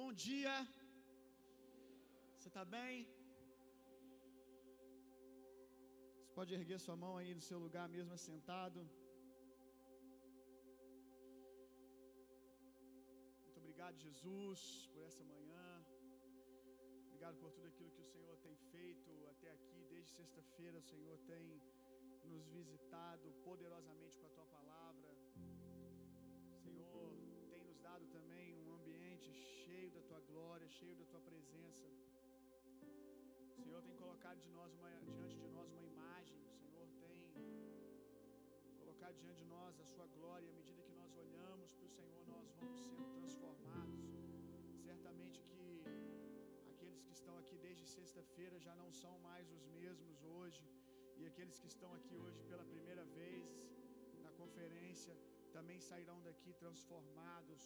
Bom dia. Você está bem? Você pode erguer sua mão aí no seu lugar mesmo assentado. Muito obrigado, Jesus, por essa manhã. Obrigado por tudo aquilo que o Senhor tem feito até aqui. Desde sexta-feira, o Senhor tem nos visitado poderosamente com a tua palavra. Senhor, tem nos dado também um ambiente cheio da tua glória, cheio da tua presença. O Senhor tem colocado de nós uma, diante de nós uma imagem, o Senhor tem colocado diante de nós a sua glória, à medida que nós olhamos para o Senhor, nós vamos sendo transformados. Certamente que aqueles que estão aqui desde sexta-feira já não são mais os mesmos hoje, e aqueles que estão aqui hoje pela primeira vez na conferência também sairão daqui transformados,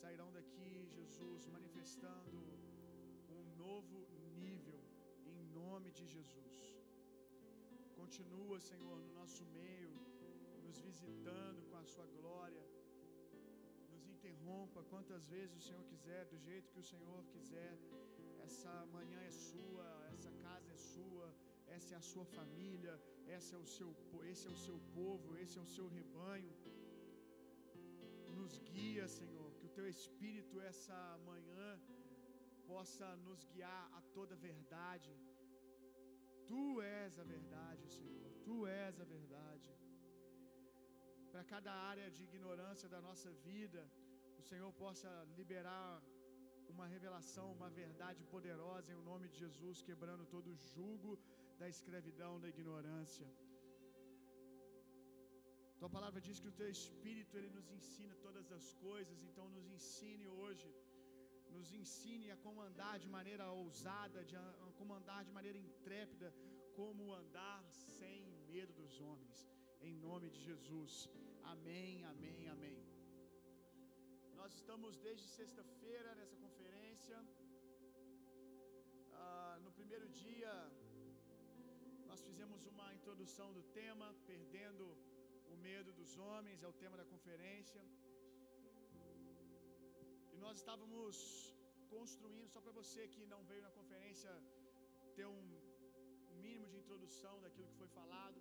sairão daqui, Jesus, manifestando um novo nível, em nome de Jesus. Continua, Senhor, no nosso meio, nos visitando com a Sua glória. Nos interrompa quantas vezes o Senhor quiser, do jeito que o Senhor quiser. Essa manhã é sua, essa casa é sua, essa é a sua família, esse é o seu, esse é o seu povo, esse é o seu rebanho. Nos guia, Senhor, teu Espírito essa manhã possa nos guiar a toda verdade. Tu és a verdade, Senhor, tu és a verdade. Para cada área de ignorância da nossa vida, o Senhor possa liberar uma revelação, uma verdade poderosa em nome de Jesus, quebrando todo o jugo da escravidão, da ignorância. Tua palavra diz que o teu espírito ele nos ensina todas as coisas, então nos ensine hoje, nos ensine a comandar de maneira ousada, de a comandar de maneira intrépida, como andar sem medo dos homens. Em nome de Jesus. Amém, amém, amém. Nós estamos desde sexta-feira nessa conferência. Ah, no primeiro dia, nós fizemos uma introdução do tema, perdendo o medo dos homens, é o tema da conferência. E nós estávamos construindo, só para você que não veio na conferência ter um, mínimo de introdução daquilo que foi falado.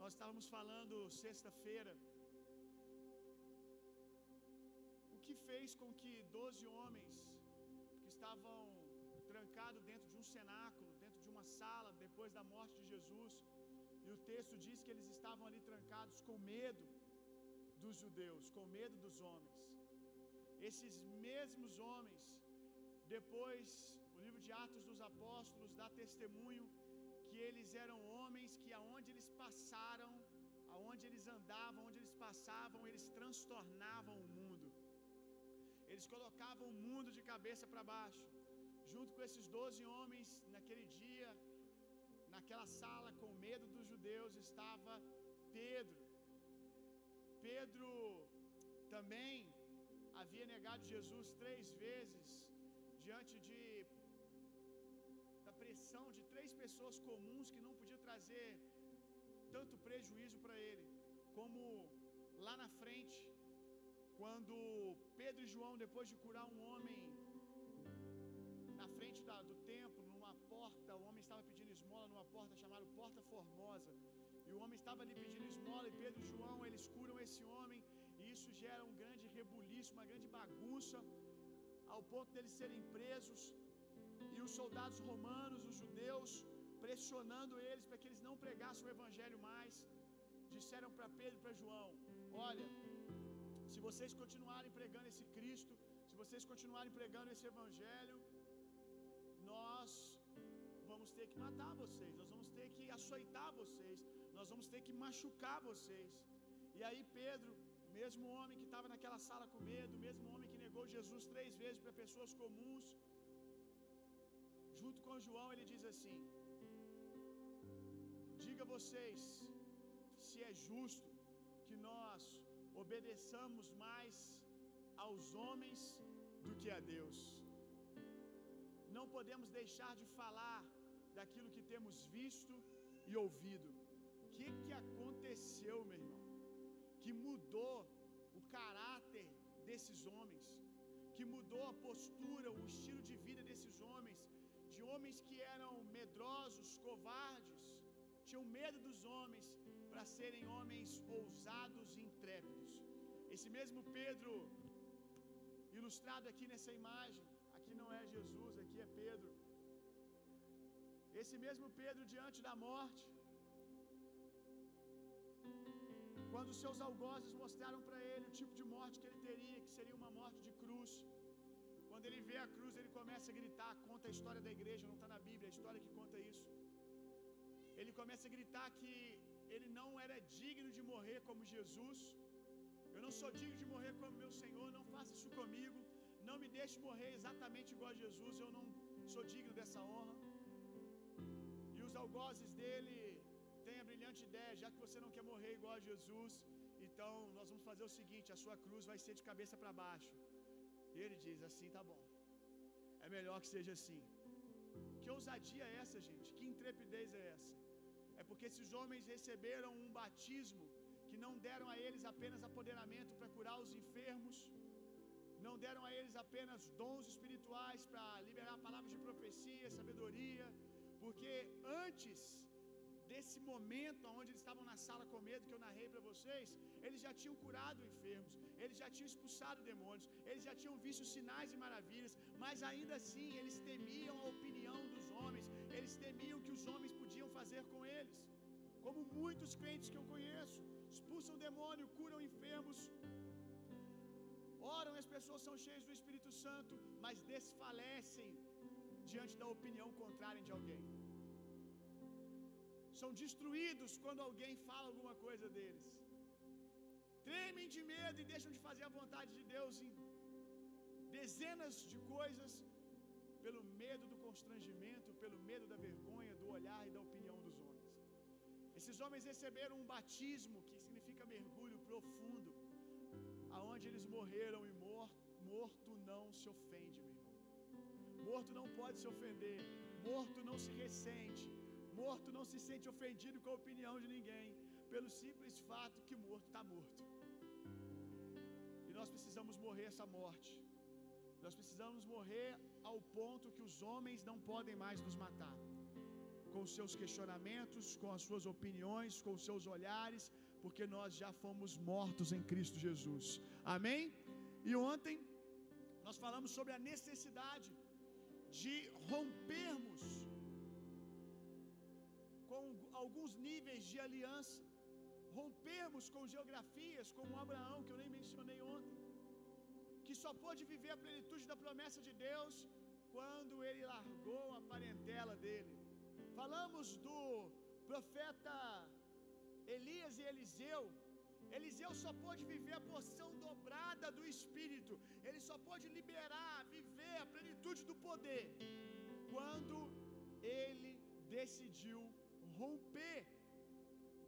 Nós estávamos falando sexta-feira o que fez com que doze homens que estavam trancados dentro de um cenáculo, dentro de uma sala, depois da morte de Jesus, e o texto diz que eles estavam ali trancados com medo dos judeus, com medo dos homens. Esses mesmos homens, depois, o livro de Atos dos Apóstolos dá testemunho que eles eram homens que aonde eles passaram, aonde eles andavam, onde eles passavam, eles transtornavam o mundo. Eles colocavam o mundo de cabeça para baixo. Junto com esses doze homens, naquele dia, naquela sala, com medo dos judeus, estava Pedro. Pedro também havia negado Jesus três vezes diante de da pressão de três pessoas comuns que não podiam trazer tanto prejuízo para ele, como lá na frente, quando Pedro e João, depois de curar um homem na frente da, do templo, porta, o homem estava pedindo esmola numa porta chamada Porta Formosa. E o homem estava ali pedindo esmola, e Pedro e João, eles curam esse homem, e isso gera um grande rebuliço, uma grande bagunça, ao ponto deles serem presos. E os soldados romanos, os judeus, pressionando eles para que eles não pregassem o evangelho mais, disseram para Pedro e para João: Olha, se vocês continuarem pregando esse Cristo, se vocês continuarem pregando esse evangelho, nós vamos ter que matar vocês, nós vamos ter que açoitar vocês, nós vamos ter que machucar vocês. E aí Pedro, mesmo homem que estava naquela sala com medo, mesmo homem que negou Jesus três vezes para pessoas comuns, junto com João, ele diz assim: Diga vocês se é justo que nós obedeçamos mais aos homens do que a Deus. Não podemos deixar de falar daquilo que temos visto e ouvido. O que, que aconteceu, meu irmão? Que mudou o caráter desses homens, que mudou a postura, o estilo de vida desses homens, de homens que eram medrosos, covardes, tinham medo dos homens, para serem homens ousados e intrépidos. Esse mesmo Pedro, ilustrado aqui nessa imagem, aqui não é Jesus, aqui é Pedro. Esse mesmo Pedro, diante da morte, quando seus algozes mostraram para ele o tipo de morte que ele teria, que seria uma morte de cruz. Quando ele vê a cruz, ele começa a gritar, conta a história da igreja, não está na Bíblia, a história que conta isso. Ele começa a gritar que ele não era digno de morrer como Jesus. Eu não sou digno de morrer como meu Senhor, não faça isso comigo. Não me deixe morrer exatamente igual a Jesus, eu não sou digno dessa honra. Os algozes dele têm a brilhante ideia, já que você não quer morrer igual a Jesus, então nós vamos fazer o seguinte: a sua cruz vai ser de cabeça para baixo. E ele diz: assim tá bom. É melhor que seja assim. Que ousadia é essa, gente? Que intrepidez é essa? É porque esses homens receberam um batismo que não deram a eles apenas apoderamento para curar os enfermos, não deram a eles apenas dons espirituais para liberar palavras de profecia, sabedoria, porque antes desse momento onde eles estavam na sala com medo que eu narrei para vocês, eles já tinham curado enfermos, eles já tinham expulsado demônios, eles já tinham visto sinais e maravilhas, mas ainda assim eles temiam a opinião dos homens, eles temiam que os homens podiam fazer com eles. Como muitos crentes que eu conheço, expulsam demônio, curam enfermos, oram e as pessoas são cheias do Espírito Santo, mas desfalecem diante da opinião contrária de alguém são destruídos quando alguém fala alguma coisa deles. Tremem de medo e deixam de fazer a vontade de Deus em dezenas de coisas pelo medo do constrangimento, pelo medo da vergonha, do olhar e da opinião dos homens. Esses homens receberam um batismo que significa mergulho profundo, aonde eles morreram e morto, morto não se ofende. Morto não pode se ofender, morto não se ressente, Morto não se sente ofendido com a opinião de ninguém, pelo simples fato que morto está morto. E nós precisamos morrer essa morte. Nós precisamos morrer ao ponto que os homens não podem mais nos matar. Com seus questionamentos, com as suas opiniões, com os seus olhares, porque nós já fomos mortos em Cristo Jesus. Amém? E ontem nós falamos sobre a necessidade de rompermos com alguns níveis de aliança, rompermos com geografias como Abraão, que eu nem mencionei ontem, que só pôde viver a plenitude da promessa de Deus quando ele largou a parentela dele. Falamos do profeta Elias e Eliseu. Eliseu só pôde viver a porção dobrada do Espírito, ele só pôde liberar, viver a plenitude do poder, quando ele decidiu romper,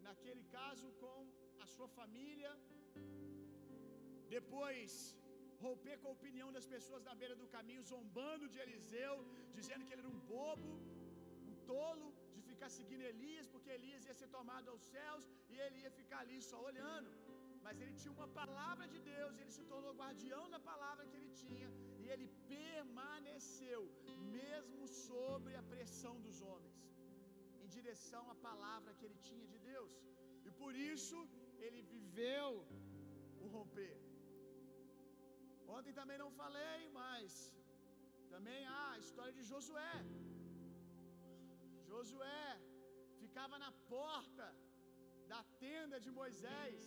naquele caso, com a sua família, depois romper com a opinião das pessoas na beira do caminho, zombando de Eliseu, dizendo que ele era um bobo, um tolo, ficar seguindo Elias, porque Elias ia ser tomado aos céus e ele ia ficar ali só olhando. Mas ele tinha uma palavra de Deus, ele se tornou guardião da palavra que ele tinha, e ele permaneceu, mesmo sobre a pressão dos homens direção à palavra que ele tinha de Deus. E por isso ele viveu o romper. Ontem também não falei, mas também há a história de Josué. Josué ficava na porta da tenda de Moisés.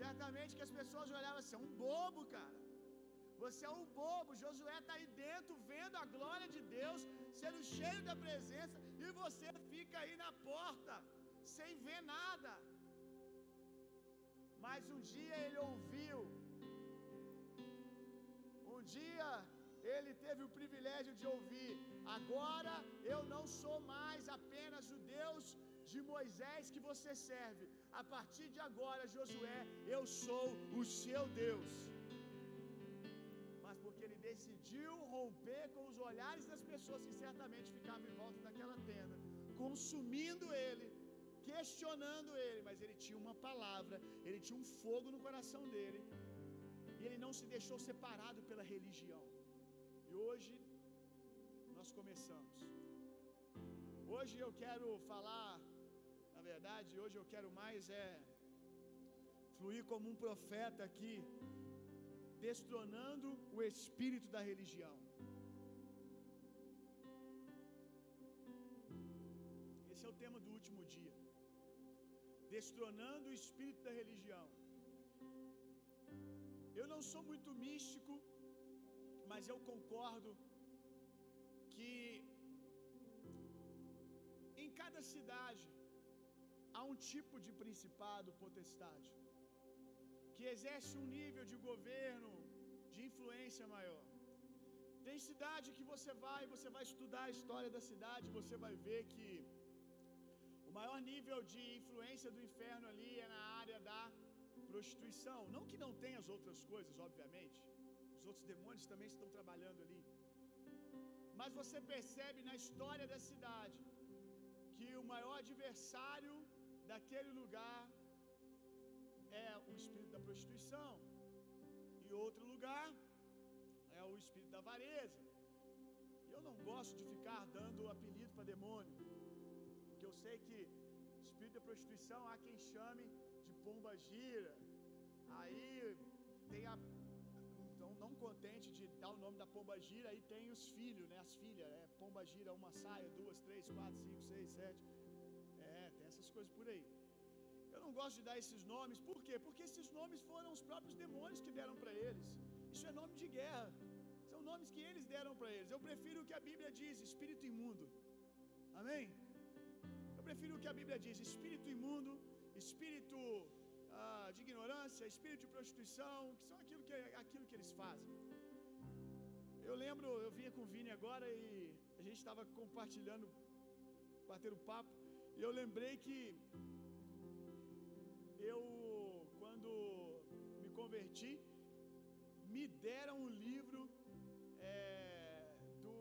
Certamente que as pessoas olhavam assim: um bobo, cara. Você é um bobo. Josué está aí dentro, vendo a glória de Deus, sendo cheio da presença, e você fica aí na porta, sem ver nada. Mas um dia ele ouviu, um dia ele teve o privilégio de ouvir: agora eu não sou mais apenas o Deus de Moisés que você serve, a partir de agora, Josué, eu sou o seu Deus. Decidiu romper com os olhares das pessoas que certamente ficavam em volta daquela tenda, consumindo ele, questionando ele, mas ele tinha uma palavra, ele tinha um fogo no coração dele, e ele não se deixou separado pela religião. Hoje nós começamos. Hoje eu quero falar, na verdade, hoje eu quero mais é fluir como um profeta aqui, destronando o espírito da religião. Esse é o tema do último dia. Destronando o espírito da religião. Eu não sou muito místico, mas eu concordo que em cada cidade há um tipo de principado, potestade, que exerce um nível de governo, de influência maior. Tem cidade que você vai, você vai estudar a história da cidade, você vai ver que o maior nível de influência do inferno ali é na área da prostituição. Não que não tenha as outras coisas, obviamente. Os outros demônios também estão trabalhando ali. Mas você percebe na história da cidade que o maior adversário daquele lugar é o espírito da prostituição. E outro lugar é o espírito da avareza. E eu não gosto de ficar dando apelido para demônio, porque eu sei que espírito da prostituição há quem chame de pomba gira. Aí tem a então não contente de dar o nome da pomba gira, aí tem os filhos, né? As filhas, é pomba gira, uma saia, duas, três, quatro, cinco, seis, sete. É, tem essas coisas por aí. Eu não gosto de dar esses nomes, por quê? Porque esses nomes foram os próprios demônios que deram para eles. Isso é nome de guerra. São nomes que eles deram para eles. Eu prefiro o que a Bíblia diz, espírito imundo. Amém? Eu prefiro o que a Bíblia diz, espírito imundo, espírito ah, de ignorância, espírito de prostituição, que são aquilo que, aquilo que eles fazem. Eu lembro, eu vinha com o Vini agora e a gente estava compartilhando, batendo papo, e eu lembrei que eu, quando me converti, me deram um livro é, do,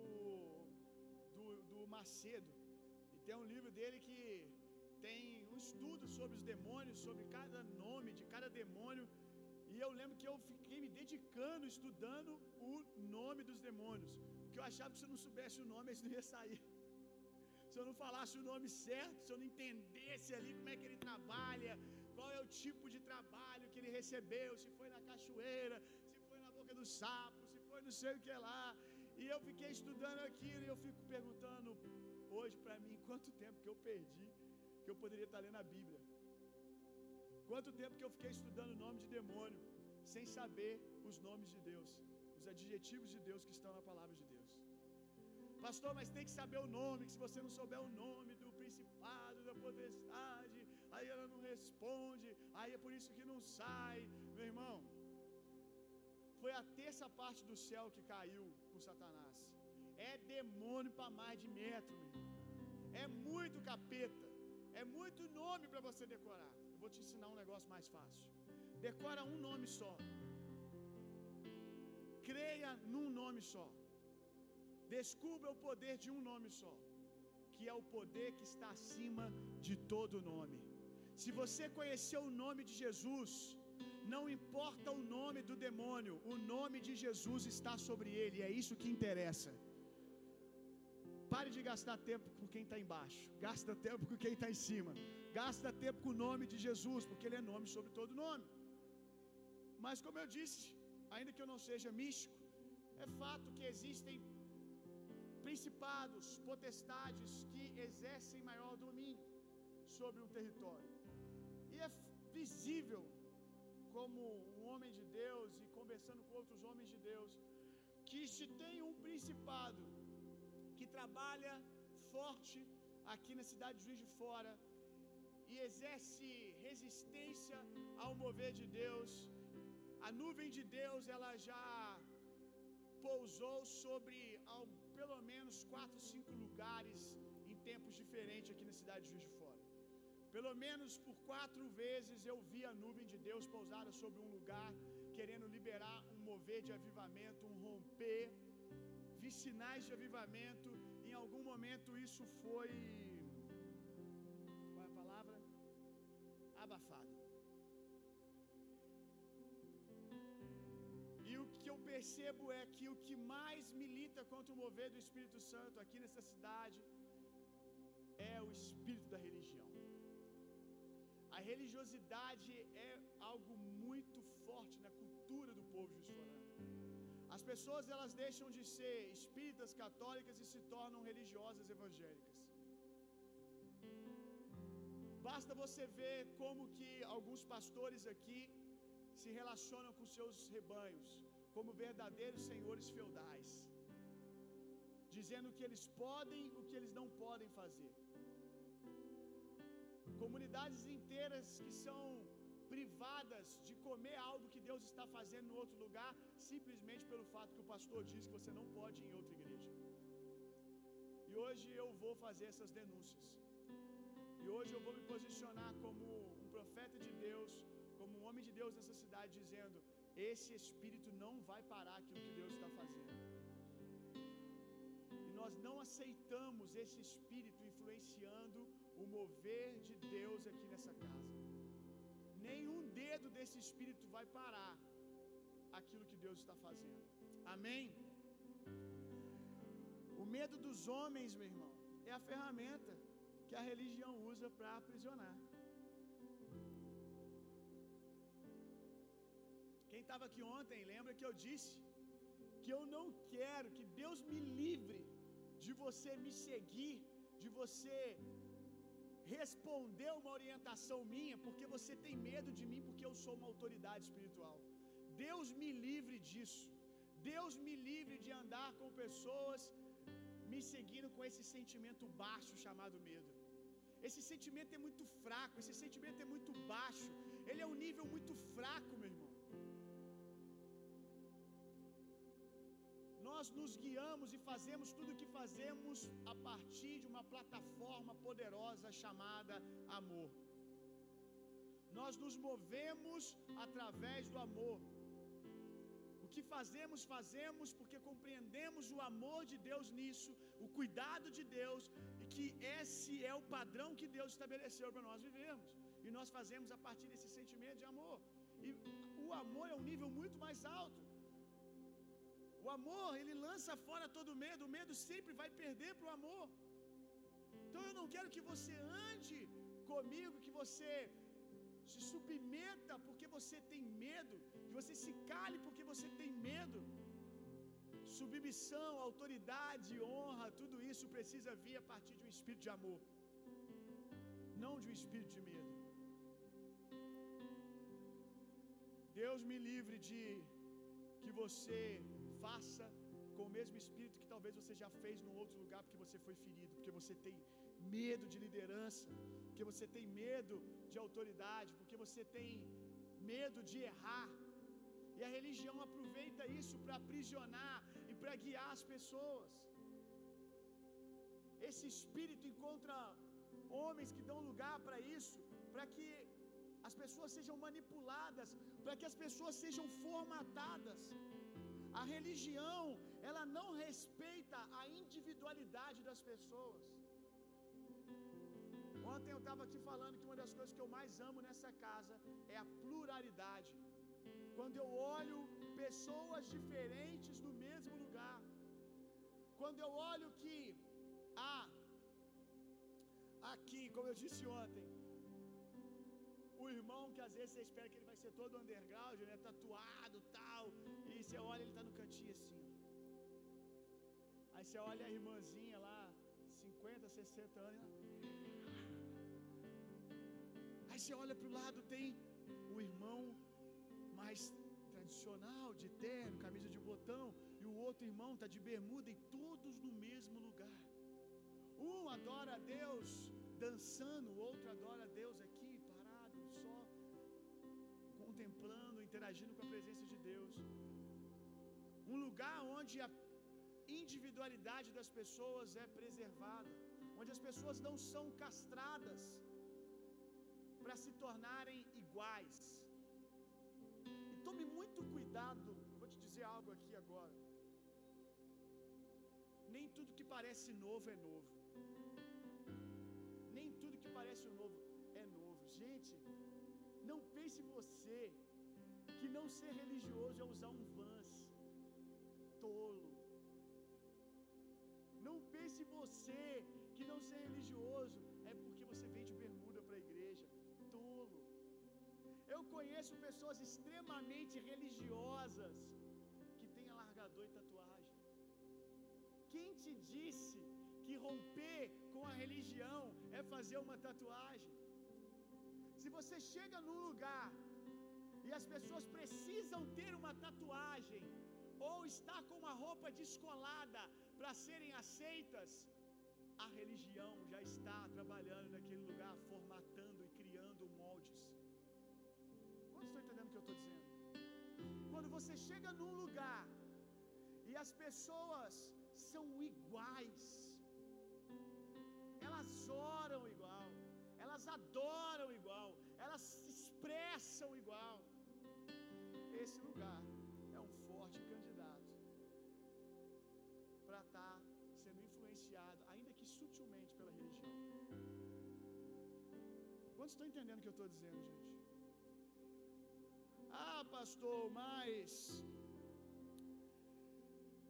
do, do Macedo. E tem um livro dele que tem um estudo sobre os demônios, sobre cada nome de cada demônio. E eu lembro que eu fiquei me dedicando, estudando o nome dos demônios. Porque eu achava que se eu não soubesse o nome, eles não iam sair. Se eu não falasse o nome certo, se eu não entendesse ali como é que ele trabalha, qual é o tipo de trabalho que ele recebeu, se foi na cachoeira, se foi na boca do sapo, se foi não sei o que lá. E eu fiquei estudando aquilo e eu fico perguntando hoje para mim quanto tempo que eu perdi que eu poderia estar lendo a Bíblia. Quanto tempo que eu fiquei estudando o nome de demônio, sem saber os nomes de Deus, os adjetivos de Deus que estão na palavra de Deus. Pastor, mas tem que saber o nome, que se você não souber o nome do principado, da potestade, aí ela não responde, aí é por isso que não sai. Meu irmão, foi a terça parte do céu que caiu com Satanás. É demônio para mais de metro, meu. É muito capeta. É muito nome para você decorar. Eu vou te ensinar um negócio mais fácil. Decora um nome só. Creia num nome só. Descubra o poder de um nome só, que é o poder que está acima de todo nome. Se você conhecer o nome de Jesus, não importa o nome do demônio, o nome de Jesus está sobre ele, é isso que interessa. Pare de gastar tempo com quem está embaixo. Gasta tempo com quem está em cima. Gasta tempo com o nome de Jesus, porque Ele é nome sobre todo nome. Mas, como eu disse, ainda que eu não seja místico, é fato que existem principados, potestades que exercem maior domínio sobre um território. E é visível como um homem de Deus e conversando com outros homens de Deus, que se tem um principado que trabalha forte aqui na cidade de Juiz de Fora e exerce resistência ao mover de Deus. A nuvem de Deus, ela já pousou sobre ao, pelo menos quatro, cinco lugares em tempos diferentes aqui na cidade de Juiz de Fora. Pelo menos por quatro vezes eu vi a nuvem de Deus pousada sobre um lugar, querendo liberar um mover de avivamento, um romper vi sinais de avivamento. Em algum momento isso foi. Qual é a palavra? Abafado. eu percebo é que o que mais milita contra o mover do Espírito Santo aqui nessa cidade é o espírito da religião. A religiosidade é algo muito forte na cultura do povo juiz-forano. As pessoas elas deixam de ser espíritas católicas e se tornam religiosas evangélicas. Basta você ver como que alguns pastores aqui se relacionam com seus rebanhos como verdadeiros senhores feudais, dizendo que eles podem, o que eles não podem fazer. Comunidades inteiras que são privadas de comer algo que Deus está fazendo em outro lugar, simplesmente pelo fato que o pastor diz que você não pode ir em outra igreja. E hoje eu vou fazer essas denúncias. E hoje eu vou me posicionar como um profeta de Deus, como um homem de Deus nessa cidade, dizendo: esse espírito não vai parar aquilo que Deus está fazendo. E nós não aceitamos esse espírito influenciando o mover de Deus aqui nessa casa. Nenhum dedo desse espírito vai parar aquilo que Deus está fazendo. Amém? O medo dos homens, meu irmão, é a ferramenta que a religião usa para aprisionar. Quem estava aqui ontem, lembra que eu disse que eu não quero, que Deus me livre de você me seguir, de você responder uma orientação minha, porque você tem medo de mim, porque eu sou uma autoridade espiritual. Deus me livre disso. Deus me livre de andar com pessoas me seguindo com esse sentimento baixo chamado medo. Esse sentimento é muito fraco, esse sentimento é muito baixo. Ele é um nível muito fraco, meu irmão. Nós nos guiamos e fazemos tudo o que fazemos a partir de uma plataforma poderosa chamada amor. Nós nos movemos através do amor. O que fazemos, fazemos porque compreendemos o amor de Deus nisso, o cuidado de Deus, e que esse é o padrão que Deus estabeleceu para nós vivermos. E nós fazemos a partir desse sentimento de amor. E o amor é um nível muito mais alto. O amor, ele lança fora todo medo, o medo sempre vai perder para o amor. Então eu não quero que você ande comigo, que você se submeta porque você tem medo, que você se cale porque você tem medo. Submissão, autoridade, honra, tudo isso precisa vir a partir de um espírito de amor, não de um espírito de medo. Deus me livre de que você faça com o mesmo espírito que talvez você já fez num outro lugar porque você foi ferido, porque você tem medo de liderança, porque você tem medo de autoridade, porque você tem medo de errar. E a religião aproveita isso para aprisionar e para guiar as pessoas. Esse espírito encontra homens que dão lugar para isso, para que as pessoas sejam manipuladas, para que as pessoas sejam formatadas. A religião, ela não respeita a individualidade das pessoas. Ontem eu estava aqui falando que uma das coisas que eu mais amo nessa casa é a pluralidade. Quando eu olho pessoas diferentes no mesmo lugar. Quando eu olho que ah, aqui, como eu disse ontem, o irmão que às vezes você espera que ele vai ser todo underground, né, tatuado, tal, e você olha ele tá no cantinho assim. Aí você olha a irmãzinha lá, 50, 60 anos, Aí você olha para o lado, tem o irmão mais tradicional, de terno, camisa de botão, e o outro irmão está de bermuda e todos no mesmo lugar. Um adora a Deus dançando, o outro adora a Deus aqui, só contemplando, interagindo com a presença de Deus. Um lugar onde a individualidade das pessoas é preservada, onde as pessoas não são castradas para se tornarem iguais. E tome muito cuidado, vou te dizer algo aqui agora. Nem tudo que parece novo é novo. Nem tudo que parece novo. Gente, não pense você que não ser religioso é usar um Vans, tolo. Não pense você que não ser religioso é porque você vem de bermuda para a igreja. Tolo. Eu conheço pessoas extremamente religiosas que têm alargador e tatuagem. Quem te disse que romper com a religião é fazer uma tatuagem? Se você chega num lugar e as pessoas precisam ter uma tatuagem ou estar com uma roupa descolada para serem aceitas, a religião já está trabalhando naquele lugar, formatando e criando moldes. Quantos estão entendendo o que eu estou dizendo? Quando você chega num lugar e as pessoas são iguais, elas oram elas adoram igual, elas se expressam igual. Esse lugar é um forte candidato para estar tá sendo influenciado, ainda que sutilmente, pela religião. Quantos estão entendendo o que eu estou dizendo, gente? Ah, pastor, mas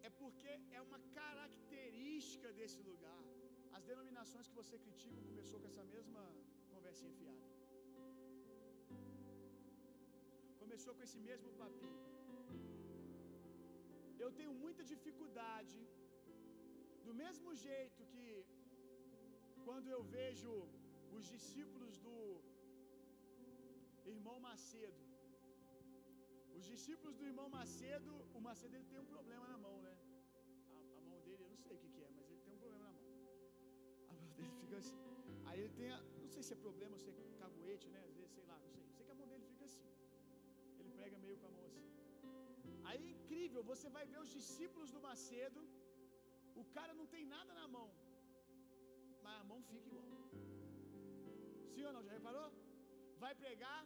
é porque é uma característica desse lugar. As denominações que você critica começou com essa mesma conversinha fiada. Começou com esse mesmo papinho. Eu tenho muita dificuldade, do mesmo jeito que quando eu vejo os discípulos do irmão Macedo, os discípulos do irmão Macedo, o Macedo ele tem um problema na mão, né? A, a mão dele, eu não sei o que, que, é, mas dele fica assim. Aí ele tem, a, não sei se é problema, ou se é caguete, né? Às vezes, sei lá, não sei. Sei que a mão dele fica assim. Ele prega meio com a mão assim. Aí incrível, você vai ver os discípulos do Macedo, o cara não tem nada na mão, mas a mão fica igual. Sim ou não? Já reparou? Vai pregar,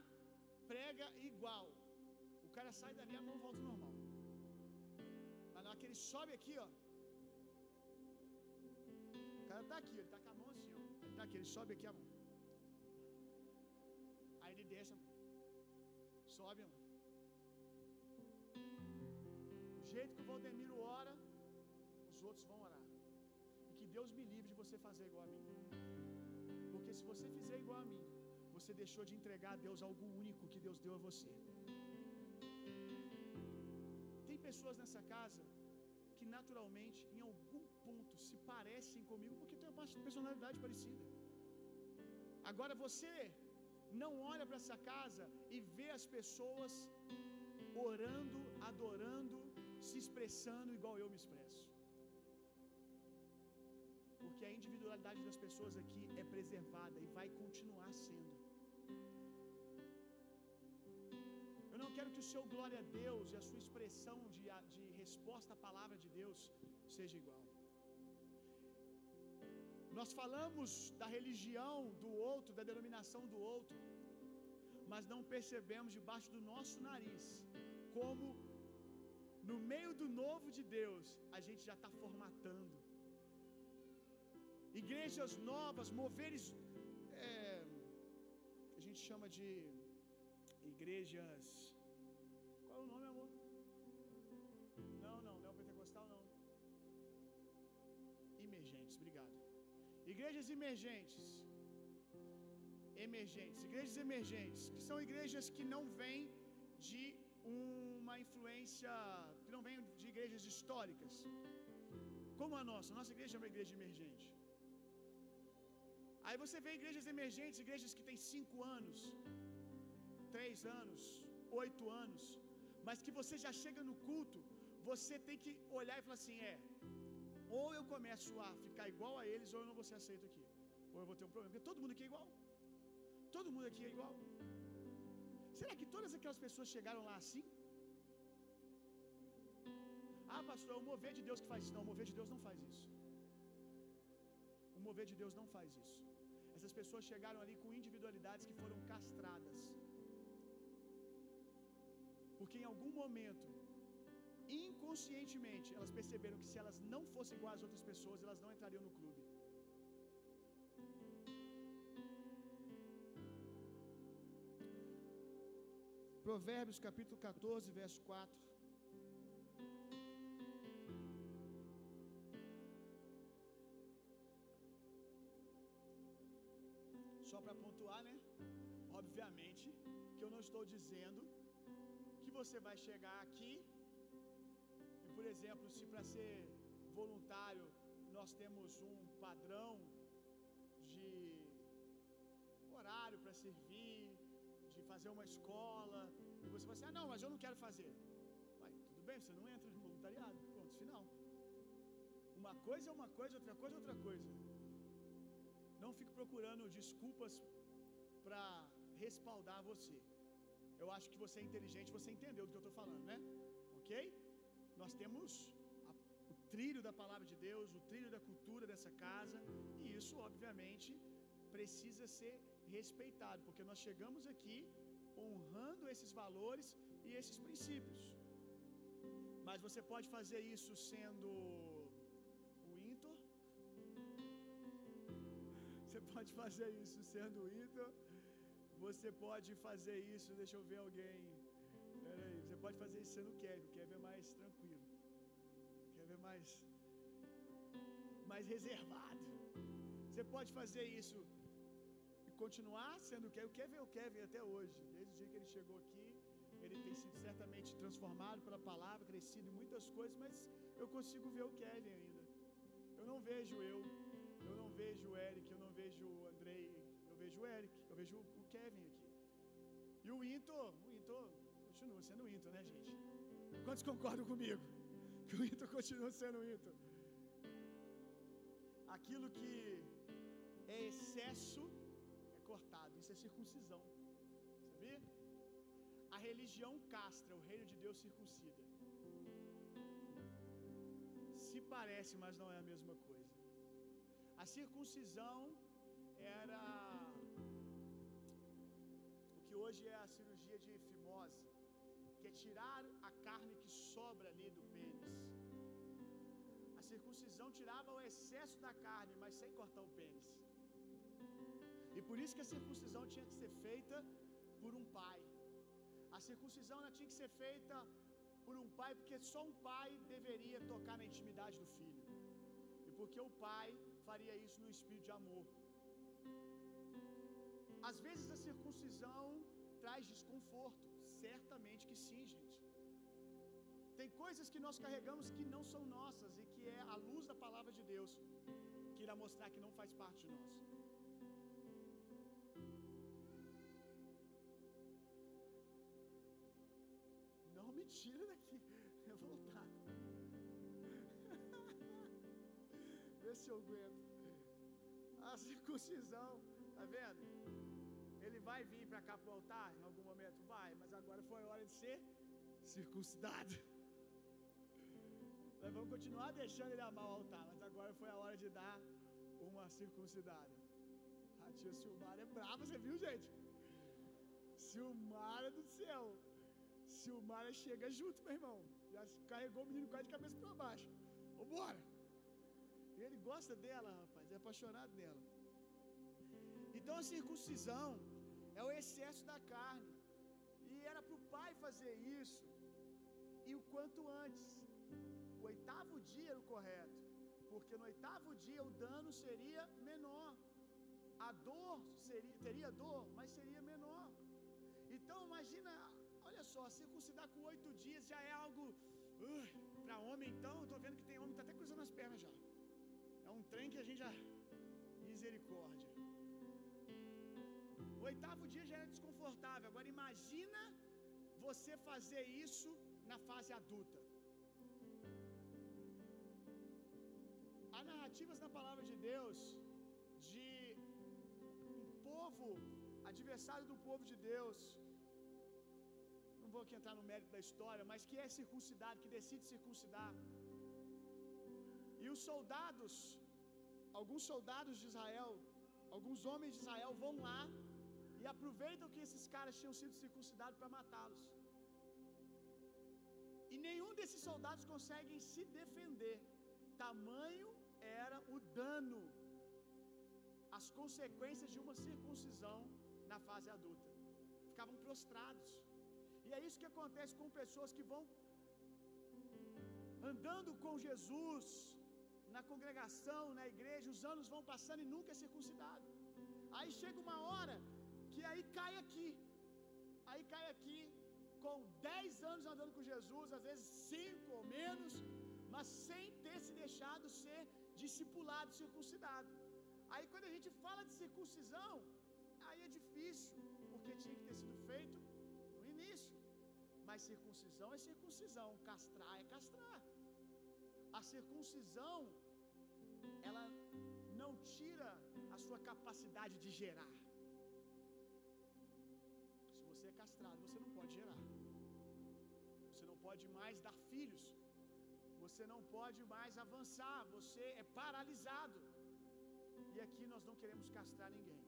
prega igual. O cara sai dali, a mão volta ao normal. Mas na hora que ele sobe aqui, ó. O cara tá aqui, ele tá tá aqui, ele sobe aqui a mão. Aí ele desce a mão. Sobe a mão. O jeito que o Valdemiro ora, os outros vão orar. E que Deus me livre de você fazer igual a mim. Porque se você fizer igual a mim, você deixou de entregar a Deus algo único que Deus deu a você. Tem pessoas nessa casa que naturalmente, em algum ponto, se parecem comigo porque tem uma personalidade parecida. Agora você não olha para essa casa e vê as pessoas orando, adorando, se expressando igual eu me expresso. Porque a individualidade das pessoas aqui é preservada e vai continuar sendo. Não quero que o seu glória a Deus e a sua expressão de, de resposta à palavra de Deus seja igual. Nós falamos da religião do outro, da denominação do outro, mas não percebemos debaixo do nosso nariz como no meio do novo de Deus a gente já está formatando igrejas novas, moveres, é, a gente chama de igrejas. Igrejas emergentes. Emergentes, igrejas emergentes, que são igrejas que não vêm de uma influência, que não vêm de igrejas históricas. Como a nossa, nossa igreja é uma igreja emergente. Aí você vê igrejas emergentes, igrejas que têm cinco anos, três anos, oito anos, mas que você já chega no culto, você tem que olhar e falar assim: é, ou eu começo a ficar igual a eles, ou eu não vou ser aceito aqui, ou eu vou ter um problema, porque todo mundo aqui é igual, todo mundo aqui é igual. Será que todas aquelas pessoas chegaram lá assim? Ah, pastor, é o mover de Deus que faz isso. Não, o mover de Deus não faz isso. O mover de Deus não faz isso. Essas pessoas chegaram ali com individualidades que foram castradas. Porque em algum momento, inconscientemente, elas perceberam que se elas não fossem iguais às outras pessoas, elas não entrariam no clube. Provérbios capítulo 14, verso 4. Só para pontuar, né? Obviamente que eu não estou dizendo que você vai chegar aqui por exemplo, se para ser voluntário nós temos um padrão de horário para servir, de fazer uma escola, e você vai assim: ah, não, mas eu não quero fazer. Vai, tudo bem, você não entra no voluntariado. Pronto, final. Uma coisa é uma coisa, outra coisa é outra coisa. Não fique procurando desculpas para respaldar você. Eu acho que você é inteligente, você entendeu do que eu estou falando, né? Ok? Nós temos a, o trilho da palavra de Deus, o trilho da cultura dessa casa, e isso, obviamente, precisa ser respeitado, porque nós chegamos aqui honrando esses valores e esses princípios. Mas você pode fazer isso sendo o Inter. Você pode fazer isso sendo o Inter. Você pode fazer isso, deixa eu ver alguém. Pode fazer isso sendo Kevin. O Kevin é mais tranquilo. O Kevin é mais, mais reservado. Você pode fazer isso e continuar sendo o Kevin. O Kevin é o Kevin até hoje. Desde o dia que ele chegou aqui, ele tem sido certamente transformado pela palavra, crescido em muitas coisas, mas eu consigo ver o Kevin ainda. Eu não vejo eu, eu não vejo o Eric, eu não vejo o Andrei, eu vejo o Eric, eu vejo o Kevin aqui. E o Into, o Into continua sendo o né, gente? Quantos concordam comigo? Que o Into continua sendo o. Aquilo que é excesso é cortado, isso é circuncisão. Sabia? A religião castra, o reino de Deus circuncida. Se parece, mas não é a mesma coisa. A circuncisão era o que hoje é a cirurgia de fimose, tirar a carne que sobra ali do pênis. A circuncisão tirava o excesso da carne, mas sem cortar o pênis. E por isso que a circuncisão tinha que ser feita por um pai. A circuncisão ela tinha que ser feita por um pai, porque só um pai deveria tocar na intimidade do filho. E porque o pai faria isso no espírito de amor. Às vezes a circuncisão traz desconforto, certamente que sim, gente. Tem coisas que nós carregamos que não são nossas e que é a luz da palavra de Deus que irá mostrar que não faz parte de nós. Não me tira daqui, revoltado. Vê se eu aguento. A circuncisão, tá vendo? Ele vai vir para cá para o altar em algum momento? Vai, mas agora foi a hora de ser circuncidado. Nós vamos continuar deixando ele amar o altar, mas agora foi a hora de dar uma circuncidada. A tia Silmara é brava, você viu, gente? Silmara do céu. Silmara chega junto, meu irmão. Já carregou o menino quase de cabeça para baixo. Vambora. Ele gosta dela, rapaz, é apaixonado dela. Então a circuncisão é o excesso da carne. E era para o pai fazer isso. E o quanto antes. O oitavo dia era o correto. Porque no oitavo dia o dano seria menor. A dor seria, teria dor, mas seria menor. Então imagina, olha só, circuncidar com oito dias já é algo. Uh, para homem, então, eu tô vendo que tem homem que tá até cruzando as pernas já. É um trem que a gente já. Misericórdia. O oitavo dia já é desconfortável. Agora imagina você fazer isso na fase adulta. Há narrativas na palavra de Deus de um povo, adversário do povo de Deus. Não vou aqui entrar no mérito da história, mas que é circuncidado, que decide circuncidar. E os soldados, alguns soldados de Israel, alguns homens de Israel vão lá e aproveitam que esses caras tinham sido circuncidados para matá-los. E nenhum desses soldados consegue se defender. Tamanho era o dano, as consequências de uma circuncisão na fase adulta. Ficavam prostrados. E é isso que acontece com pessoas que vão andando com Jesus na congregação, na igreja, os anos vão passando e nunca é circuncidado. Aí chega uma hora que aí cai aqui. Aí cai aqui com 10 anos andando com Jesus, às vezes 5 ou menos, mas sem ter se deixado ser discipulado, circuncidado. Aí quando a gente fala de circuncisão, aí é difícil, porque tinha que ter sido feito no início. Mas circuncisão é circuncisão, castrar é castrar. A circuncisão ela não tira a sua capacidade de gerar. Castrado, você não pode gerar. Você não pode mais dar filhos. Você não pode mais avançar. Você é paralisado. E aqui nós não queremos castrar ninguém.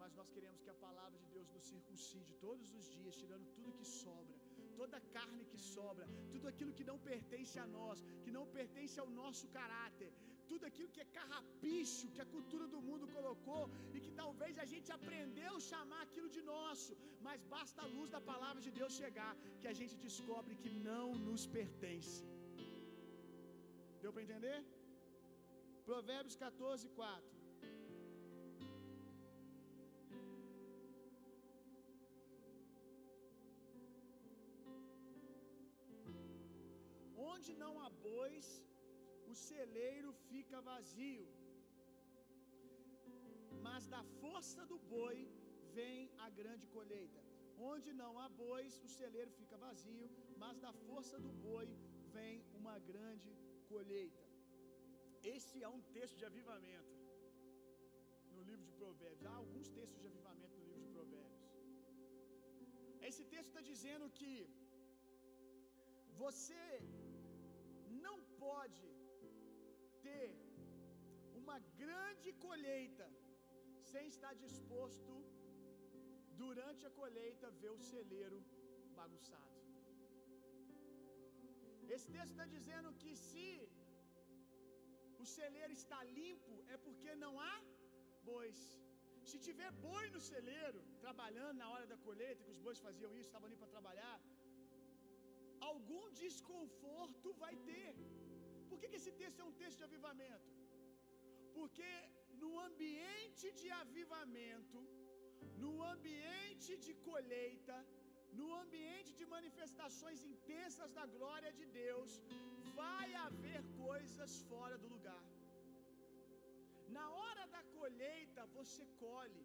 Mas nós queremos que a palavra de Deus nos circuncide todos os dias, tirando tudo que sobra, toda a carne que sobra, tudo aquilo que não pertence a nós, que não pertence ao nosso caráter, tudo aquilo que é carrapicho, que a cultura do mundo colocou e que talvez a gente aprendeu a chamar aquilo de nosso, mas basta a luz da palavra de Deus chegar que a gente descobre que não nos pertence. Deu para entender? Provérbios 14, 4. Onde não há bois, o celeiro fica vazio, mas da força do boi vem a grande colheita. Onde não há bois, o celeiro fica vazio, mas da força do boi vem uma grande colheita. Esse é um texto de avivamento no livro de Provérbios. Há alguns textos de avivamento no livro de Provérbios. Esse texto está dizendo que você não pode ter uma grande colheita sem estar disposto durante a colheita ver o celeiro bagunçado. Esse texto está dizendo que se o celeiro está limpo é porque não há bois. Se tiver boi no celeiro, trabalhando na hora da colheita, que os bois faziam isso, estavam ali para trabalhar, algum desconforto vai ter. Por que, que esse texto é um texto de avivamento? Porque no ambiente de avivamento, no ambiente de colheita, no ambiente de manifestações intensas da glória de Deus, vai haver coisas fora do lugar. Na hora da colheita, você colhe.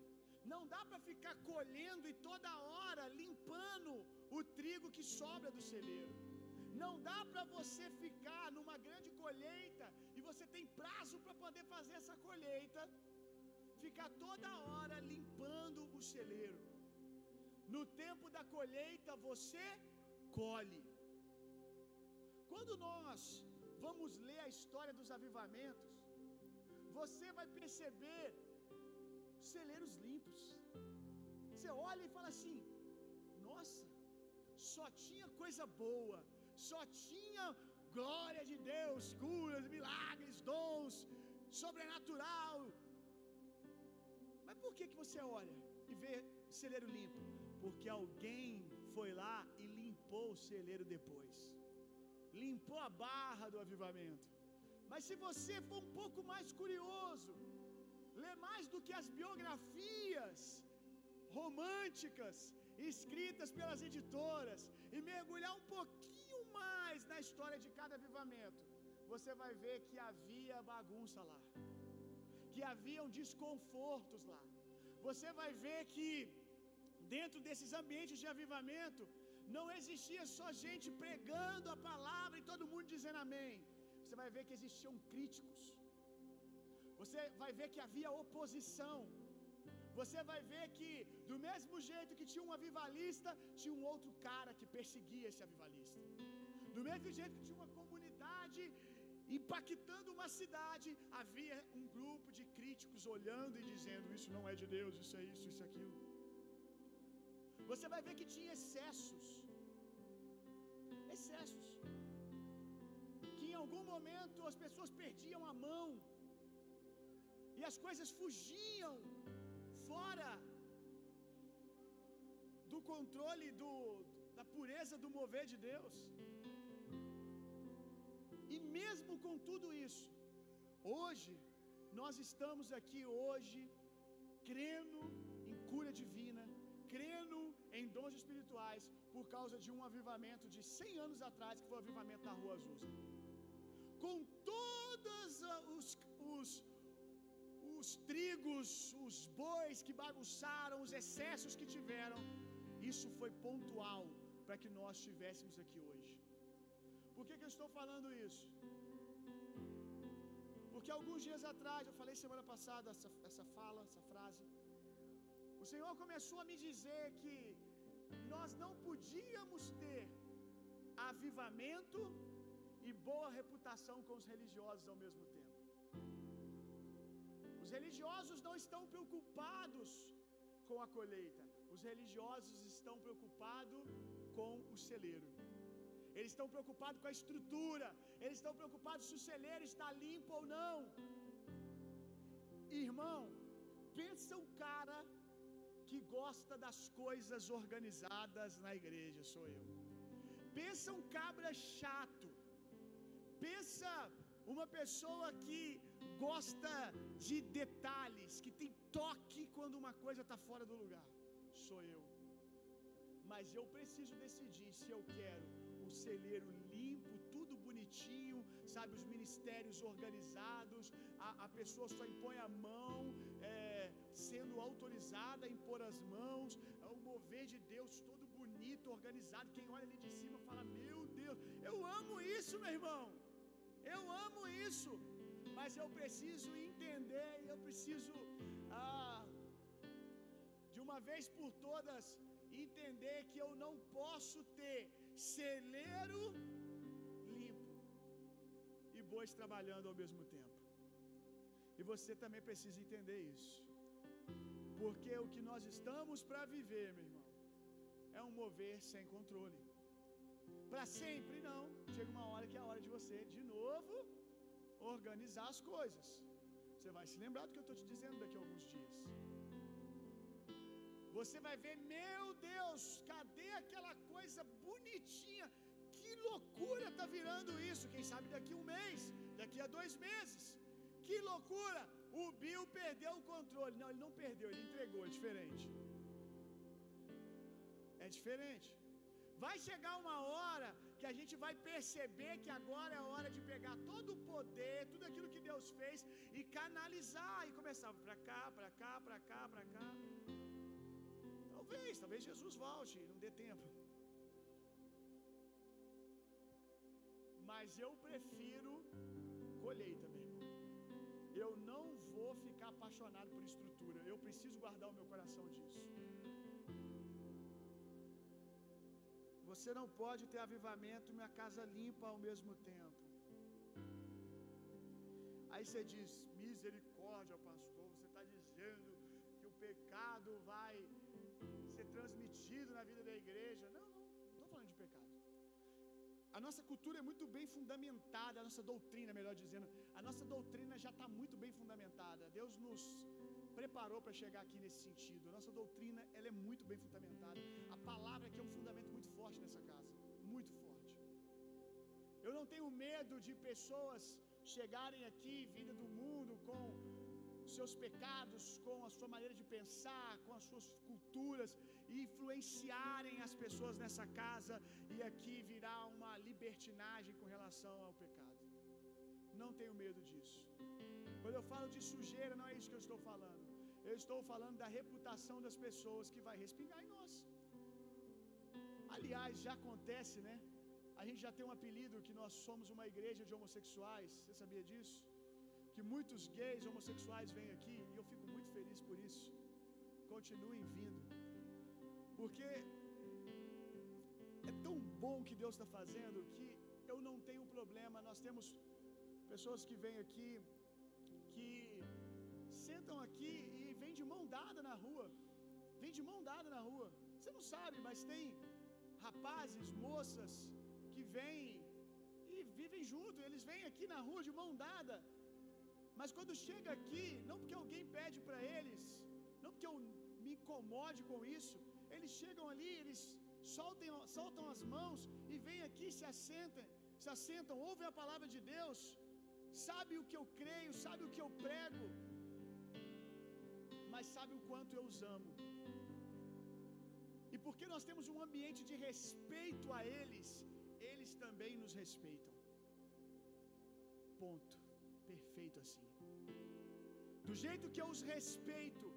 Não dá para ficar colhendo e toda hora limpando o trigo que sobra do celeiro. Não dá para você ficar numa grande colheita e você tem prazo para poder fazer essa colheita, ficar toda hora limpando o celeiro. No tempo da colheita você colhe. Quando nós vamos ler a história dos avivamentos, você vai perceber celeiros limpos. Você olha e fala assim: nossa, só tinha coisa boa, só tinha glória de Deus, curas, milagres, dons, sobrenatural. Mas por que, que você olha e vê celeiro limpo? Porque alguém foi lá e limpou o celeiro depois, limpou a barra do avivamento. Mas se você for um pouco mais curioso, ler mais do que as biografias românticas escritas pelas editoras e mergulhar um pouquinho mais na história de cada avivamento, você vai ver que havia bagunça lá, que haviam desconfortos lá. Você vai ver que dentro desses ambientes de avivamento não existia só gente pregando a palavra e todo mundo dizendo amém. Você vai ver que existiam críticos. Você vai ver que havia oposição. Você vai ver que, do mesmo jeito que tinha um avivalista, tinha um outro cara que perseguia esse avivalista. Do mesmo jeito que tinha uma comunidade impactando uma cidade, havia um grupo de críticos olhando e dizendo: Isso não é de Deus, isso é isso, isso é aquilo. Você vai ver que tinha excessos. Excessos. Que em algum momento as pessoas perdiam a mão e as coisas fugiam fora do controle do, da pureza do mover de Deus. E mesmo com tudo isso, hoje, nós estamos aqui hoje crendo em cura divina, crendo em dons espirituais, por causa de um avivamento de 100 anos atrás, que foi o avivamento da Rua Azusa. Com todos os, os, os trigos, os bois que bagunçaram, os excessos que tiveram, isso foi pontual para que nós estivéssemos aqui hoje. Por que, que eu estou falando isso? Porque alguns dias atrás, eu falei semana passada essa, essa fala, essa frase. O Senhor começou a me dizer que nós não podíamos ter avivamento e boa reputação com os religiosos ao mesmo tempo. Os religiosos não estão preocupados com a colheita, os religiosos estão preocupados com o celeiro. Eles estão preocupados com a estrutura, eles estão preocupados se o celeiro está limpo ou não. Irmão, pensa um cara que gosta das coisas organizadas na igreja, sou eu. Pensa um cabra chato. Pensa uma pessoa que gosta de detalhes, que tem toque quando uma coisa está fora do lugar. Sou eu. Mas eu preciso decidir se eu quero o celeiro limpo, tudo bonitinho, sabe? Os ministérios organizados, a, a pessoa só impõe a mão, é, sendo autorizada a impor as mãos, é o mover de Deus todo bonito, organizado. Quem olha ali de cima fala: Meu Deus, eu amo isso, meu irmão. Eu amo isso, mas eu preciso entender, eu preciso, ah, de uma vez por todas, entender que eu não posso ter celeiro limpo e bois trabalhando ao mesmo tempo. E você também precisa entender isso. Porque o que nós estamos para viver, meu irmão, é um mover sem controle. Para sempre não. Chega uma hora que é a hora de você, de novo, organizar as coisas. Você vai se lembrar do que eu estou te dizendo daqui a alguns dias. Você vai ver, meu Deus, cadê aquela coisa bonitinha? Que loucura está virando isso? Quem sabe daqui um mês, daqui a dois meses. Que loucura! O Bill perdeu o controle. Não, ele não perdeu, ele entregou, é diferente. É diferente. Vai chegar uma hora que a gente vai perceber que agora é a hora de pegar todo o poder, tudo aquilo que Deus fez e canalizar e começar para cá, para cá, para cá, para cá. Talvez, talvez Jesus volte, não dê tempo. Mas eu prefiro colheita, meu irmão. Eu não vou ficar apaixonado por estrutura. Eu preciso guardar o meu coração disso. Você não pode ter avivamento e minha casa limpa ao mesmo tempo. Aí você diz: misericórdia, pastor. Você está dizendo que o pecado vai ser transmitido na vida da igreja. Não, não, não estou falando de pecado. A nossa cultura é muito bem fundamentada, a nossa doutrina, melhor dizendo, a nossa doutrina já está muito bem fundamentada. Deus nos preparou para chegar aqui nesse sentido. A nossa doutrina ela é muito bem fundamentada. A palavra aqui é um fundamento muito forte nessa casa, muito forte. Eu não tenho medo de pessoas chegarem aqui, vinda do mundo, com seus pecados, com a sua maneira de pensar, com as suas culturas influenciarem as pessoas nessa casa e aqui virar uma libertinagem com relação ao pecado. Não tenho medo disso. Quando eu falo de sujeira, não é isso que eu estou falando. Eu estou falando da reputação das pessoas que vai respingar em nós. Aliás, já acontece, né? A gente já tem um apelido que nós somos uma igreja de homossexuais. Você sabia disso? Que muitos gays homossexuais vêm aqui e eu fico muito feliz por isso. Continuem vindo. Porque é tão bom que Deus está fazendo que eu não tenho problema. Nós temos pessoas que vêm aqui que sentam aqui e vêm de mão dada na rua. Vêm de mão dada na rua. Você não sabe, mas tem rapazes, moças que vêm e vivem junto. Eles vêm aqui na rua de mão dada. Mas quando chega aqui, não porque alguém pede para eles, não porque eu me incomode com isso, eles chegam ali, eles soltem, soltam as mãos e vêm aqui, se assentam, se assentam, ouvem a palavra de Deus, sabe o que eu creio, sabe o que eu prego. mas sabe o quanto eu os amo. E porque nós temos um ambiente de respeito a eles, eles também nos respeitam. Ponto. Perfeito assim. Do jeito que eu os respeito,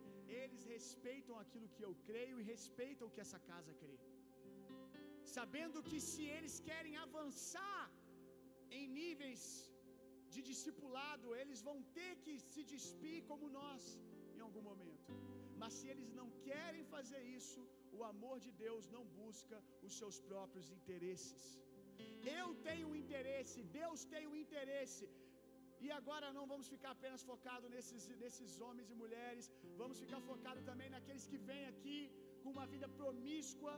eles respeitam aquilo que eu creio e respeitam o que essa casa crê. Sabendo que se eles querem avançar em níveis de discipulado, eles vão ter que se despir como nós em algum momento. Mas se eles não querem fazer isso, o amor de Deus não busca os seus próprios interesses. Eu tenho interesse, Deus tem um interesse. E agora não vamos ficar apenas focados nesses, nesses homens e mulheres, vamos ficar focados também naqueles que vêm aqui com uma vida promíscua,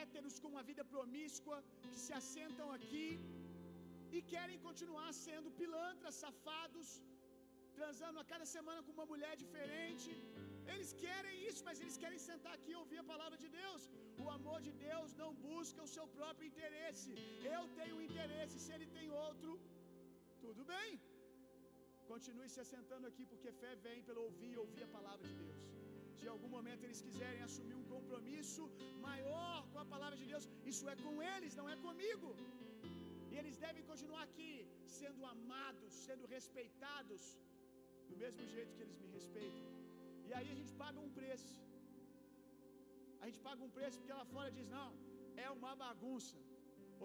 héteros com uma vida promíscua, que se assentam aqui e querem continuar sendo pilantras, safados, transando a cada semana com uma mulher diferente. Eles querem isso, mas eles querem sentar aqui e ouvir a palavra de Deus. O amor de Deus não busca o seu próprio interesse. Eu tenho um interesse, se ele tem outro, tudo bem. Continue se assentando aqui, porque fé vem pelo ouvir e ouvir a palavra de Deus. Se em algum momento eles quiserem assumir um compromisso maior com a palavra de Deus, isso é com eles, não é comigo. E eles devem continuar aqui, sendo amados, sendo respeitados, do mesmo jeito que eles me respeitam. E aí a gente paga um preço. A gente paga um preço porque lá fora diz: não, é uma bagunça.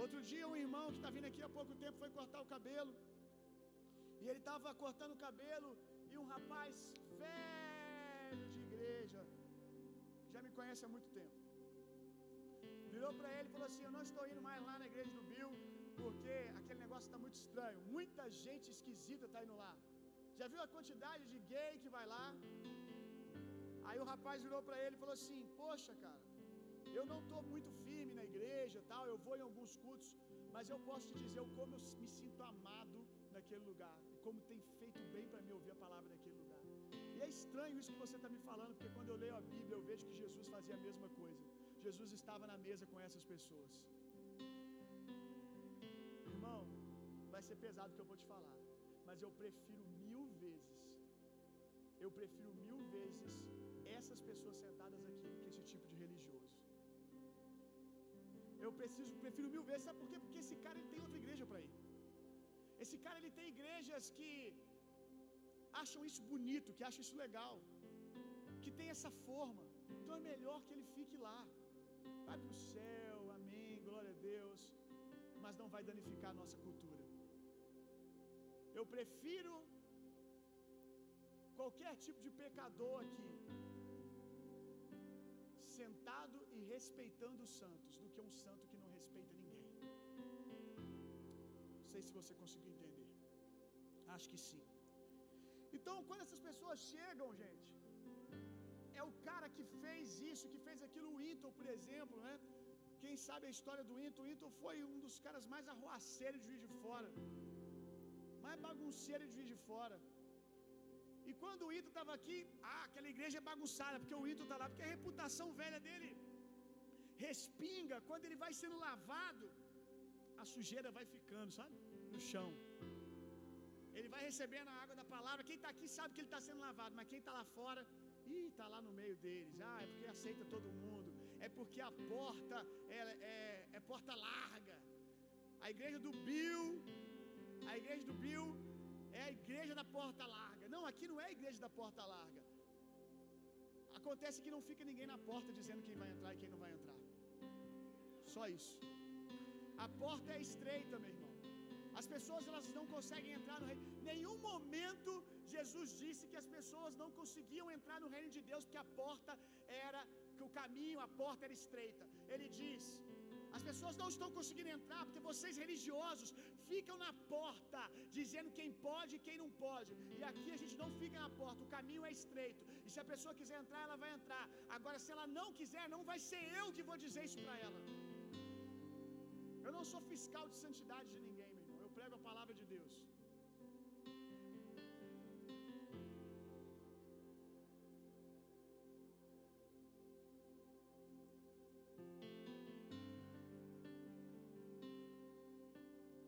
Outro dia, um irmão que está vindo aqui há pouco tempo foi cortar o cabelo. E ele estava cortando o cabelo e um rapaz velho de igreja, que já me conhece há muito tempo, virou para ele e falou assim: Eu não estou indo mais lá na igreja do Bill, porque aquele negócio está muito estranho. Muita gente esquisita está indo lá. Já viu a quantidade de gay que vai lá? Aí o rapaz virou para ele e falou assim: Poxa, cara, eu não estou muito firme na igreja, tal. Eu vou em alguns cultos, mas eu posso te dizer como eu me sinto amado naquele lugar e como tem feito bem para mim ouvir a palavra naquele lugar. E é estranho isso que você está me falando, porque quando eu leio a Bíblia eu vejo que Jesus fazia a mesma coisa. Jesus estava na mesa com essas pessoas. Irmão, vai ser pesado o que eu vou te falar, mas eu prefiro mil vezes, eu prefiro mil vezes essas pessoas sentadas aqui do que esse tipo de religioso. Eu preciso, prefiro mil vezes, sabe por quê? Porque esse cara ele tem outra igreja para ir. Esse cara ele tem igrejas que acham isso bonito, que acham isso legal, que tem essa forma. Então é melhor que ele fique lá. Vai para o céu, amém, glória a Deus, mas não vai danificar a nossa cultura. Eu prefiro qualquer tipo de pecador aqui sentado e respeitando os santos do que um santo que não respeita sei se você conseguiu entender. Acho que sim. Então, quando essas pessoas chegam, gente, é o cara que fez isso, que fez aquilo, o Inton, por exemplo, né? Quem sabe a história do Inton? O Inton foi um dos caras mais arruaceiros de Juiz de Fora, mais bagunceiro de Juiz de Fora. E quando o Ito estava aqui, ah, aquela igreja é bagunçada, porque o Ito está lá, porque a reputação velha dele respinga, quando ele vai sendo lavado, a sujeira vai ficando, sabe? No chão. Ele vai recebendo a água da palavra. Quem está aqui sabe que ele está sendo lavado, mas quem está lá fora, ih, está lá no meio deles. Ah, é porque aceita todo mundo. É porque a porta é, é, é porta larga. A igreja do Bill, a igreja do Bill é a igreja da porta larga. Não, aqui não é a igreja da porta larga. Acontece que não fica ninguém na porta dizendo quem vai entrar e quem não vai entrar. Só isso. A porta é estreita, meu irmão. As pessoas elas não conseguem entrar no reino. Nenhum momento Jesus disse que as pessoas não conseguiam entrar no reino de Deus porque a porta era que o caminho, a porta era estreita. Ele diz: as pessoas não estão conseguindo entrar porque vocês religiosos ficam na porta dizendo quem pode e quem não pode. E aqui a gente não fica na porta, o caminho é estreito. E se a pessoa quiser entrar, ela vai entrar. Agora, se ela não quiser, não vai ser eu que vou dizer isso para ela. Eu não sou fiscal de santidade de ninguém, meu irmão. Eu prego a palavra de Deus.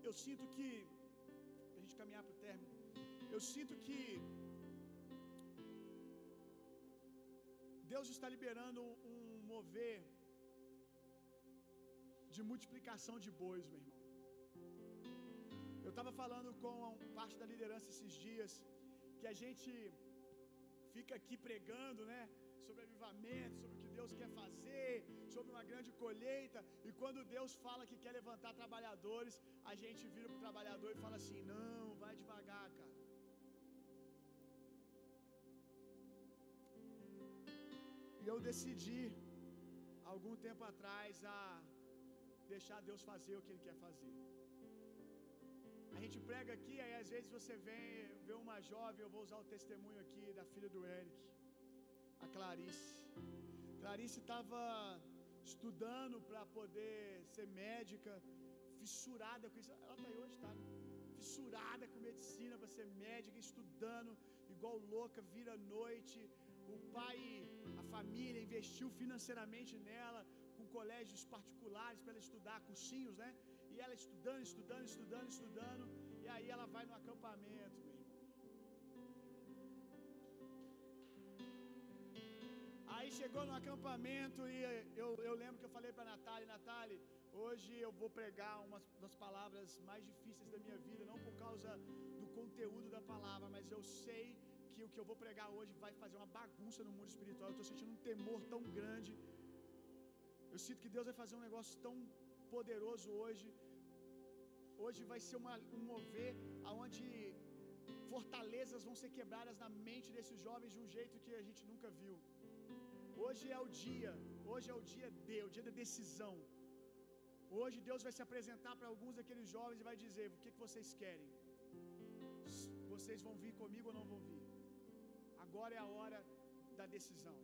Eu sinto que, para a gente caminhar para o término, eu sinto que Deus está liberando um mover de multiplicação de bois, meu irmão. Eu estava falando com parte da liderança esses dias que a gente fica aqui pregando, né? Sobre avivamento, sobre o que Deus quer fazer, sobre uma grande colheita. E quando Deus fala que quer levantar trabalhadores, a gente vira para o trabalhador e fala assim: não, vai devagar, cara. E eu decidi, algum tempo atrás, a deixar Deus fazer o que Ele quer fazer. A gente prega aqui, aí às vezes você vem ver uma jovem, eu vou usar o testemunho aqui da filha do Eric, a Clarice. Clarice estava estudando para poder ser médica, fissurada com isso. Ela está aí hoje, tá? Né? Fissurada com medicina para ser médica, estudando igual louca, vira noite. O pai, a família investiu financeiramente nela, colégios particulares para ela estudar, cursinhos, né? E ela estudando, estudando, estudando, estudando. E aí ela vai no acampamento, meu irmão. Aí chegou no acampamento e eu, eu lembro que eu falei para Natália, Natália, hoje eu vou pregar uma das palavras mais difíceis da minha vida, não por causa do conteúdo da palavra, mas eu sei que o que eu vou pregar hoje vai fazer uma bagunça no mundo espiritual. Eu estou sentindo um temor tão grande. Eu sinto que Deus vai fazer um negócio tão poderoso hoje. Hoje vai ser uma, um mover aonde fortalezas vão ser quebradas na mente desses jovens de um jeito que a gente nunca viu. Hoje é o dia, hoje é o dia D, o dia da decisão. Hoje Deus vai se apresentar para alguns daqueles jovens e vai dizer: O que, que vocês querem? Vocês vão vir comigo ou não vão vir? Agora é a hora da decisão.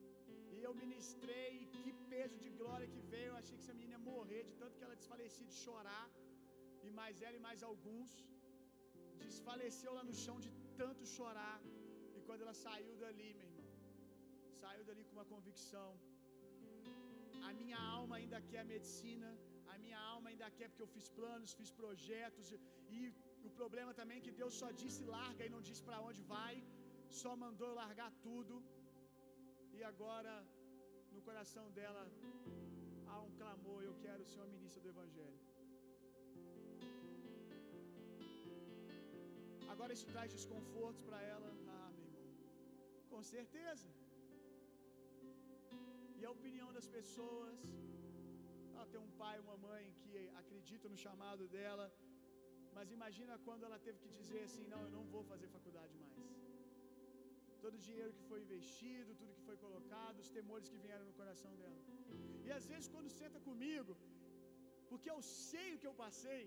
E eu ministrei, que peso de glória que veio. Eu achei que essa menina ia morrer de tanto que ela desfalecia de chorar. E mais ela e mais alguns desfaleceu lá no chão de tanto chorar. E quando ela saiu dali, meu irmão, saiu dali com uma convicção. A minha alma ainda quer medicina, a minha alma ainda quer porque eu fiz planos, fiz projetos e o problema também é que Deus só disse larga e não disse para onde vai, só mandou largar tudo. E agora no coração dela há um clamor, eu quero ser uma ministra do evangelho. Agora isso traz desconfortos para ela. Ah, meu irmão. Com certeza. E a opinião das pessoas. Ela tem um pai, uma mãe que acredita no chamado dela. Mas imagina quando ela teve que dizer assim: Não, eu não vou fazer faculdade mais. Todo o dinheiro que foi investido, tudo que foi colocado, os temores que vieram no coração dela. E às vezes, quando senta comigo, porque eu sei o que eu passei,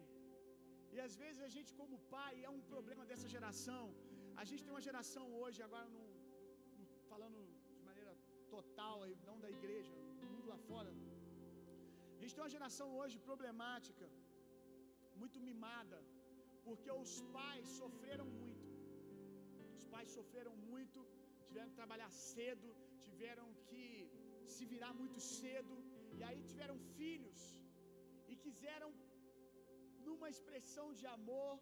e às vezes a gente, como pai, é um problema dessa geração. A gente tem uma geração hoje, agora no, no, falando de maneira total, não da igreja, mundo lá fora. A gente tem uma geração hoje problemática, muito mimada, porque os pais sofreram muito. Os pais sofreram muito, tiveram que trabalhar cedo, tiveram que se virar muito cedo, e aí tiveram filhos e quiseram numa expressão de amor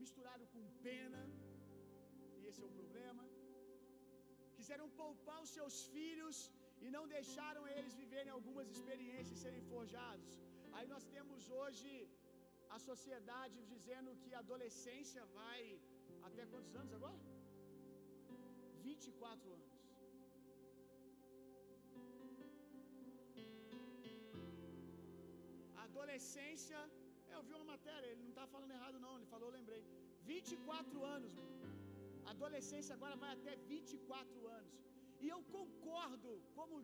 misturado com pena, e esse é o problema. Quiseram poupar os seus filhos e não deixaram eles viverem algumas experiências e serem forjados. Aí nós temos hoje a sociedade dizendo que a adolescência vai até quantos anos agora? 24 anos. Adolescência eu vi uma matéria, ele não está falando errado, não, ele falou, lembrei. 24 anos, meu. Adolescência agora vai até 24 anos. E eu concordo, como,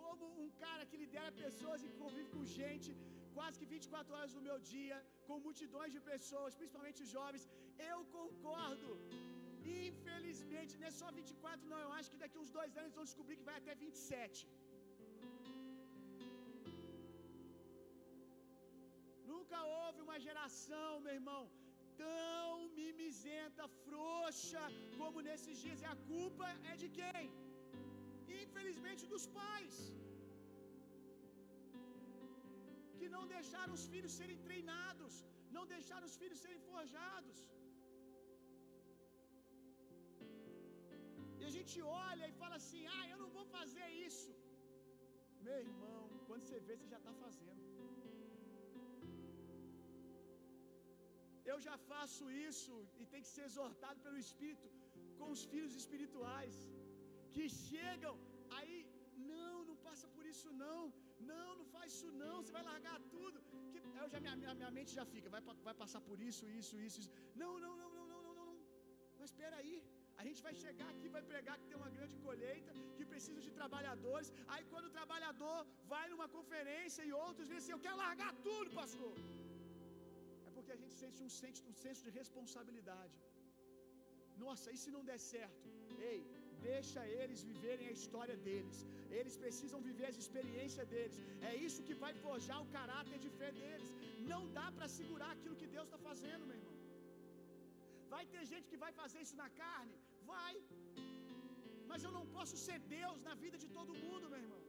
como um cara que lidera pessoas e convive com gente quase que 24 horas do meu dia, com multidões de pessoas, principalmente jovens, eu concordo. Infelizmente, não é só 24, não. Eu acho que daqui uns dois anos vão descobrir que vai até 27. Nunca houve uma geração, meu irmão, tão mimizenta, frouxa como nesses dias. E a culpa é de quem? Infelizmente dos pais. Que não deixaram os filhos serem treinados, não deixaram os filhos serem forjados. A gente olha e fala assim: ah, eu não vou fazer isso. Meu irmão, quando você vê, você já está fazendo. Eu já faço isso e tem que ser exortado pelo Espírito com os filhos espirituais que chegam aí, não, não passa por isso não, não, não faz isso não, você vai largar tudo. Que, eu já minha, minha, minha mente já fica, vai, vai passar por isso, isso, isso, isso. Não, não, não, não, não, não, não. Mas espera aí. A gente vai chegar aqui, vai pregar que tem uma grande colheita, que precisa de trabalhadores. Aí quando o trabalhador vai numa conferência e outros dizem assim: Eu quero largar tudo, pastor. É porque a gente sente um, sente um senso de responsabilidade. Nossa, e se não der certo? Ei, deixa eles viverem a história deles. Eles precisam viver as experiências deles. É isso que vai forjar o caráter de fé deles. Não dá para segurar aquilo que Deus está fazendo, meu irmão. Vai ter gente que vai fazer isso na carne? Vai. Mas eu não posso ser Deus na vida de todo mundo, meu irmão.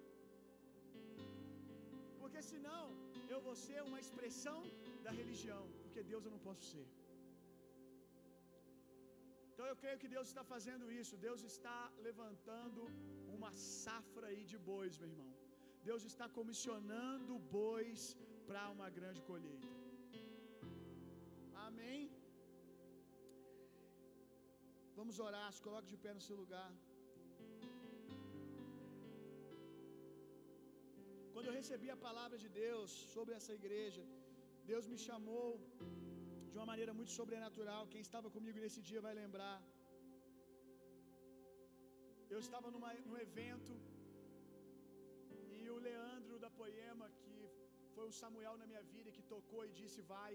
Porque senão eu vou ser uma expressão da religião. Porque Deus eu não posso ser. Então eu creio que Deus está fazendo isso. Deus está levantando uma safra aí de bois, meu irmão. Deus está comissionando bois para uma grande colheita. Amém. Vamos orar, se coloque de pé no seu lugar. Quando eu recebi a palavra de Deus sobre essa igreja, Deus me chamou de uma maneira muito sobrenatural. Quem estava comigo nesse dia vai lembrar. Eu estava numa, num evento e o Leandro da Poema, que foi o Samuel na minha vida, que tocou e disse: Vai.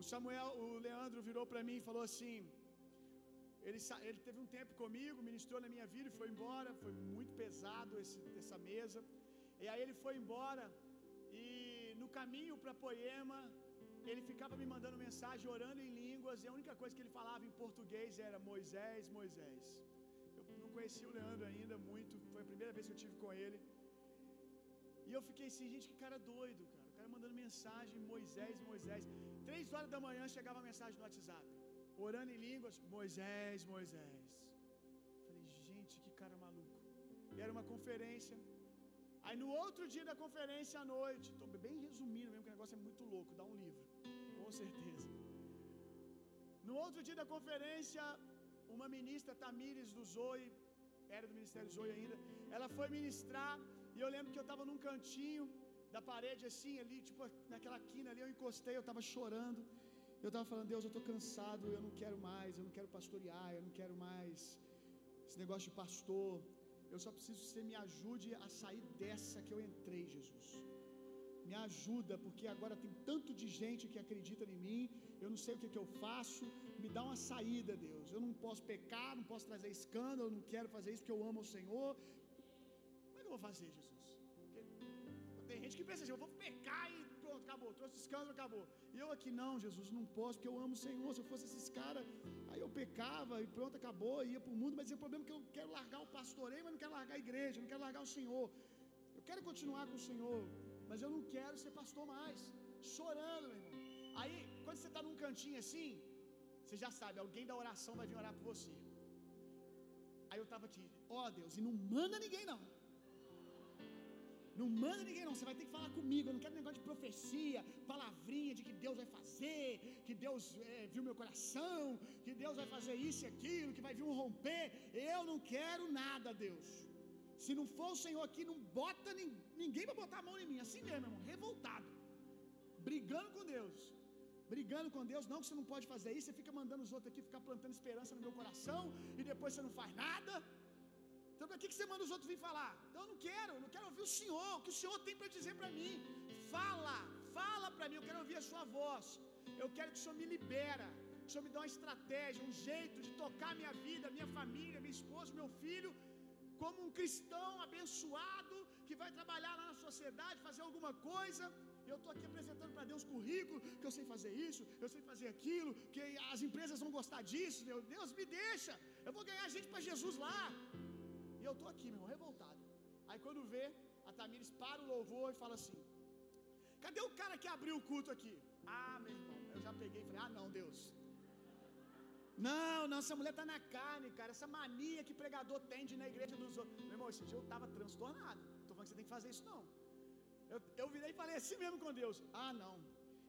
O Samuel, o Leandro virou para mim e falou assim: ele, ele teve um tempo comigo, ministrou na minha vida e foi embora. Foi muito pesado esse, essa mesa. E aí ele foi embora. E no caminho para Poema, ele ficava me mandando mensagem, orando em línguas, e a única coisa que ele falava em português era Moisés, Moisés. Eu não conhecia o Leandro ainda muito, foi a primeira vez que eu tive com ele. E eu fiquei assim, gente, que cara doido, cara. O cara mandando mensagem, Moisés, Moisés. Três horas da manhã chegava a mensagem no WhatsApp. Orando em línguas, Moisés, Moisés. Falei, gente, que cara maluco. E era uma conferência. Aí no outro dia da conferência à noite, estou bem resumindo mesmo, que o negócio é muito louco, dá um livro, com certeza. No outro dia da conferência, uma ministra, Tamires do Zoe, era do Ministério Zoe ainda, ela foi ministrar, e eu lembro que eu estava num cantinho da parede assim, ali, tipo naquela quina ali, eu encostei, eu estava chorando. Eu estava falando, Deus, eu estou cansado, eu não quero mais, eu não quero pastorear, eu não quero mais esse negócio de pastor. Eu só preciso que você me ajude a sair dessa que eu entrei, Jesus. Me ajuda, porque agora tem tanto de gente que acredita em mim, eu não sei o que, que eu faço. Me dá uma saída, Deus. Eu não posso pecar, não posso trazer escândalo, não quero fazer isso porque eu amo o Senhor. Como é que eu vou fazer, Jesus? Tem gente que pensa assim, eu vou pecar e pronto, acabou, trouxe escândalo, acabou. E eu aqui, não, Jesus, não posso, porque eu amo o Senhor. Se eu fosse esses caras, aí eu pecava e pronto, acabou, ia para o mundo. Mas o problema é que eu quero largar o pastoreio, mas não quero largar a igreja, não quero largar o Senhor. Eu quero continuar com o Senhor, mas eu não quero ser pastor mais. Chorando, meu irmão. Aí, quando você está num cantinho assim, você já sabe, alguém da oração vai vir orar por você. Aí eu estava aqui, ó oh, Deus, e não manda ninguém não. Não manda ninguém, não. Você vai ter que falar comigo. Eu não quero negócio de profecia, palavrinha de que Deus vai fazer, que Deus é, viu meu coração, que Deus vai fazer isso e aquilo, que vai vir um romper. Eu não quero nada, Deus. Se não for o Senhor aqui, não bota ninguém para botar a mão em mim. Assim mesmo, irmão. Revoltado. Brigando com Deus. Brigando com Deus, não que você não pode fazer isso, você fica mandando os outros aqui ficar plantando esperança no meu coração e depois você não faz nada. Então, para que você manda os outros vir falar? Então, eu não quero, eu não quero ouvir o Senhor, o que o Senhor tem para dizer para mim. Fala, fala para mim, eu quero ouvir a Sua voz. Eu quero que o Senhor me libera, que o Senhor me dê uma estratégia, um jeito de tocar minha vida, minha família, minha esposa, meu filho, como um cristão abençoado que vai trabalhar lá na sociedade, fazer alguma coisa. Eu estou aqui apresentando para Deus currículo, que eu sei fazer isso, eu sei fazer aquilo, que as empresas vão gostar disso. Deus, Deus me deixa, eu vou ganhar gente para Jesus lá. Eu estou aqui, meu irmão, revoltado. Aí quando vê, a Tamires para o louvor e fala assim: Cadê o cara que abriu o culto aqui? Ah, meu irmão, eu já peguei e falei: Ah, não, Deus. Não, não, essa mulher tá na carne, cara. Essa mania que pregador tem de ir na igreja dos outros. Meu irmão, esse dia eu tava transtornado. Tô falando que você tem que fazer isso, não. Eu, eu virei e falei assim mesmo com Deus. Ah, não.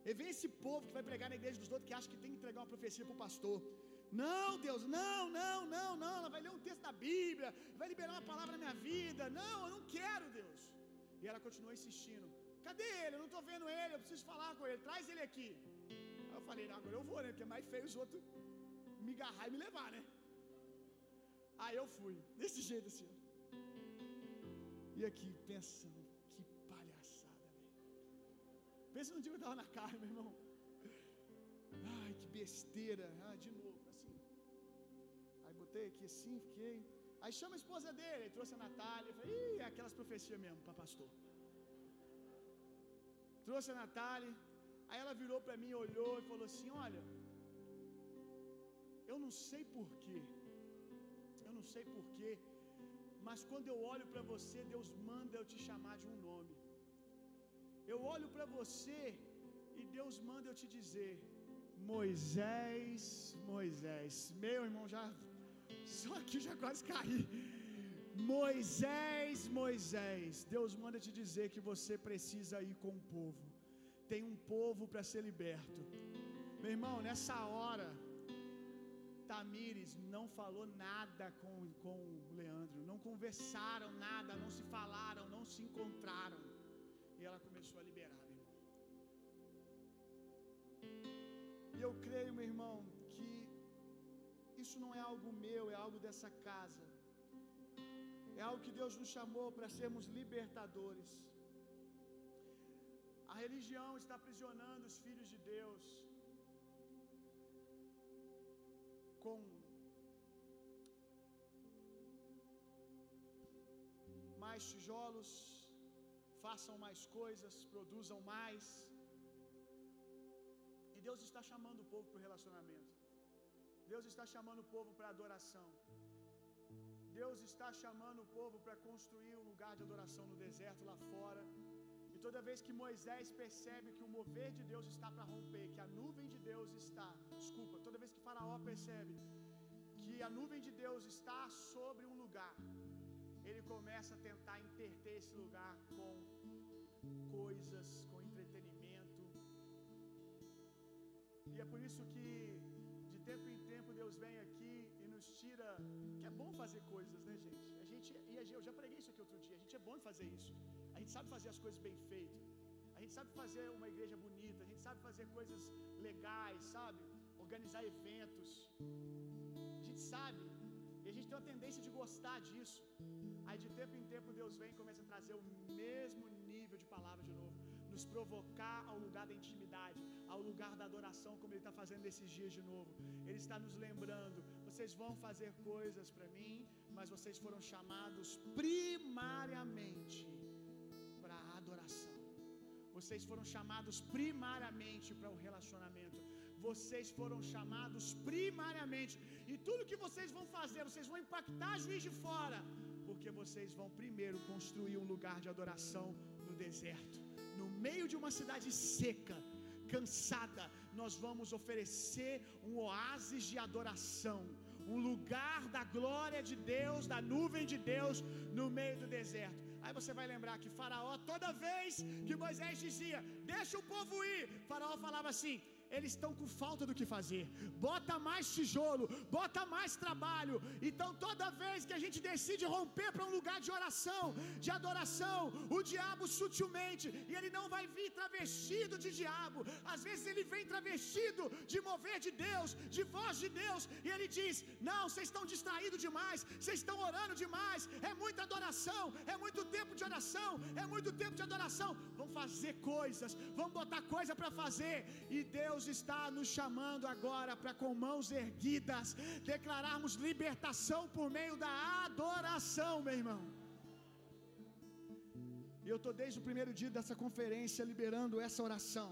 E vem esse povo que vai pregar na igreja dos outros que acha que tem que entregar uma profecia pro pastor. Não, Deus, não, não, não, não. Ela vai ler um texto da Bíblia, vai liberar uma palavra na minha vida. Não, eu não quero, Deus. E ela continuou insistindo. Cadê ele? Eu não estou vendo ele, eu preciso falar com ele. Traz ele aqui. Aí eu falei, não, agora eu vou, né? Porque é mais feio os outros me agarrar e me levar, né? Aí eu fui, desse jeito assim. E aqui, pensando, que palhaçada, velho. Pensa no dia que eu estava na carne, meu irmão. Ai, que besteira. Ah, de novo, botei aqui assim, fiquei. Aí chama a esposa dele, aí trouxe a Natália. Falei, ih, aquelas profecias mesmo para pastor. Trouxe a Natália. Aí ela virou para mim, olhou e falou assim: Olha, eu não sei porquê. Eu não sei porquê. Mas quando eu olho para você, Deus manda eu te chamar de um nome. Eu olho para você e Deus manda eu te dizer: Moisés, Moisés. Meu irmão, já só aqui já quase caí. Moisés, Moisés. Deus manda te dizer que você precisa ir com o povo. Tem um povo para ser liberto. Meu irmão, nessa hora, Tamires não falou nada com, com o Leandro, não conversaram nada, não se falaram, não se encontraram. E ela começou a liberar, meu irmão. E eu creio, meu irmão, que isso não é algo meu, é algo dessa casa. É algo que Deus nos chamou para sermos libertadores. A religião está aprisionando os filhos de Deus com mais tijolos, façam mais coisas, produzam mais. E Deus está chamando o povo para o relacionamento. Deus está chamando o povo para adoração. Deus está chamando o povo para construir um lugar de adoração no deserto lá fora. E toda vez que Moisés percebe que o mover de Deus está para romper, que a nuvem de Deus está, desculpa, toda vez que Faraó percebe que a nuvem de Deus está sobre um lugar, ele começa a tentar interter esse lugar com coisas, com entretenimento. E é por isso que tempo em tempo Deus vem aqui e nos tira, que é bom fazer coisas, né, gente? A gente e eu já preguei isso aqui outro dia. A gente é bom em fazer isso. A gente sabe fazer as coisas bem feitas. A gente sabe fazer uma igreja bonita, a gente sabe fazer coisas legais, sabe? Organizar eventos. A gente sabe. E a gente tem uma tendência de gostar disso. Aí de tempo em tempo Deus vem e começa a trazer o mesmo nível de palavra de novo, nos provocar ao lugar da intimidade, ao lugar da adoração, como Ele está fazendo nesses dias de novo. Ele está nos lembrando: vocês vão fazer coisas para mim, mas vocês foram chamados primariamente para a adoração. Vocês foram chamados primariamente para o relacionamento. Vocês foram chamados primariamente. E tudo que vocês vão fazer, vocês vão impactar juiz de fora. Porque vocês vão primeiro construir um lugar de adoração no deserto. No meio de uma cidade seca, cansada, nós vamos oferecer um oásis de adoração. Um lugar da glória de Deus, da nuvem de Deus no meio do deserto. Aí você vai lembrar que Faraó, toda vez que Moisés dizia, deixa o povo ir, Faraó falava assim: eles estão com falta do que fazer. Bota mais tijolo, bota mais trabalho. Então, toda vez que a gente decide romper para um lugar de oração, de adoração, o diabo sutilmente, e ele não vai vir travestido de diabo. Às vezes ele vem travestido de mover de Deus, de voz de Deus, e ele diz: Não, vocês estão distraídos demais, vocês estão orando demais. É muita adoração, é muito tempo de oração, é muito tempo de adoração. Vamos fazer coisas, vamos botar coisa para fazer, e Deus Deus está nos chamando agora para, com mãos erguidas, declararmos libertação por meio da adoração, meu irmão. E eu estou desde o primeiro dia dessa conferência liberando essa oração.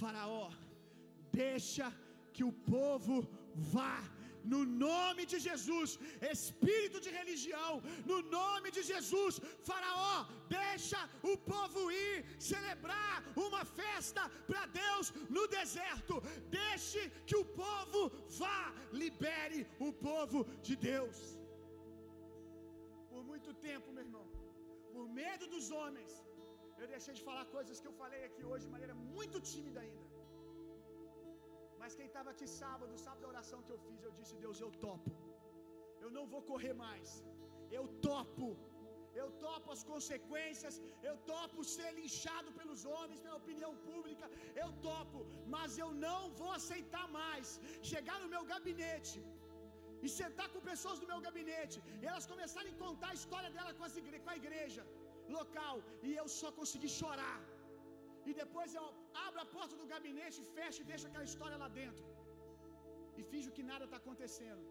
Faraó, deixa que o povo vá, no nome de Jesus, espírito de religião, no nome de Jesus, Faraó, deixa o povo ir celebrar uma festa para Deus no deserto. Deixe que o povo vá, libere o povo de Deus. Por muito tempo, meu irmão, por medo dos homens, eu deixei de falar coisas que eu falei aqui hoje de maneira muito tímida ainda. Mas quem estava aqui sábado, sábado da oração que eu fiz, eu disse: Deus, eu topo. Eu não vou correr mais. Eu topo. Eu topo as consequências. Eu topo ser linchado pelos homens, pela opinião pública. Eu topo. Mas eu não vou aceitar mais chegar no meu gabinete e sentar com pessoas do meu gabinete e elas começarem a contar a história dela com, igre com a igreja local e eu só conseguir chorar. E depois eu abro a porta do gabinete, fecho e deixo aquela história lá dentro. E finjo que nada está acontecendo.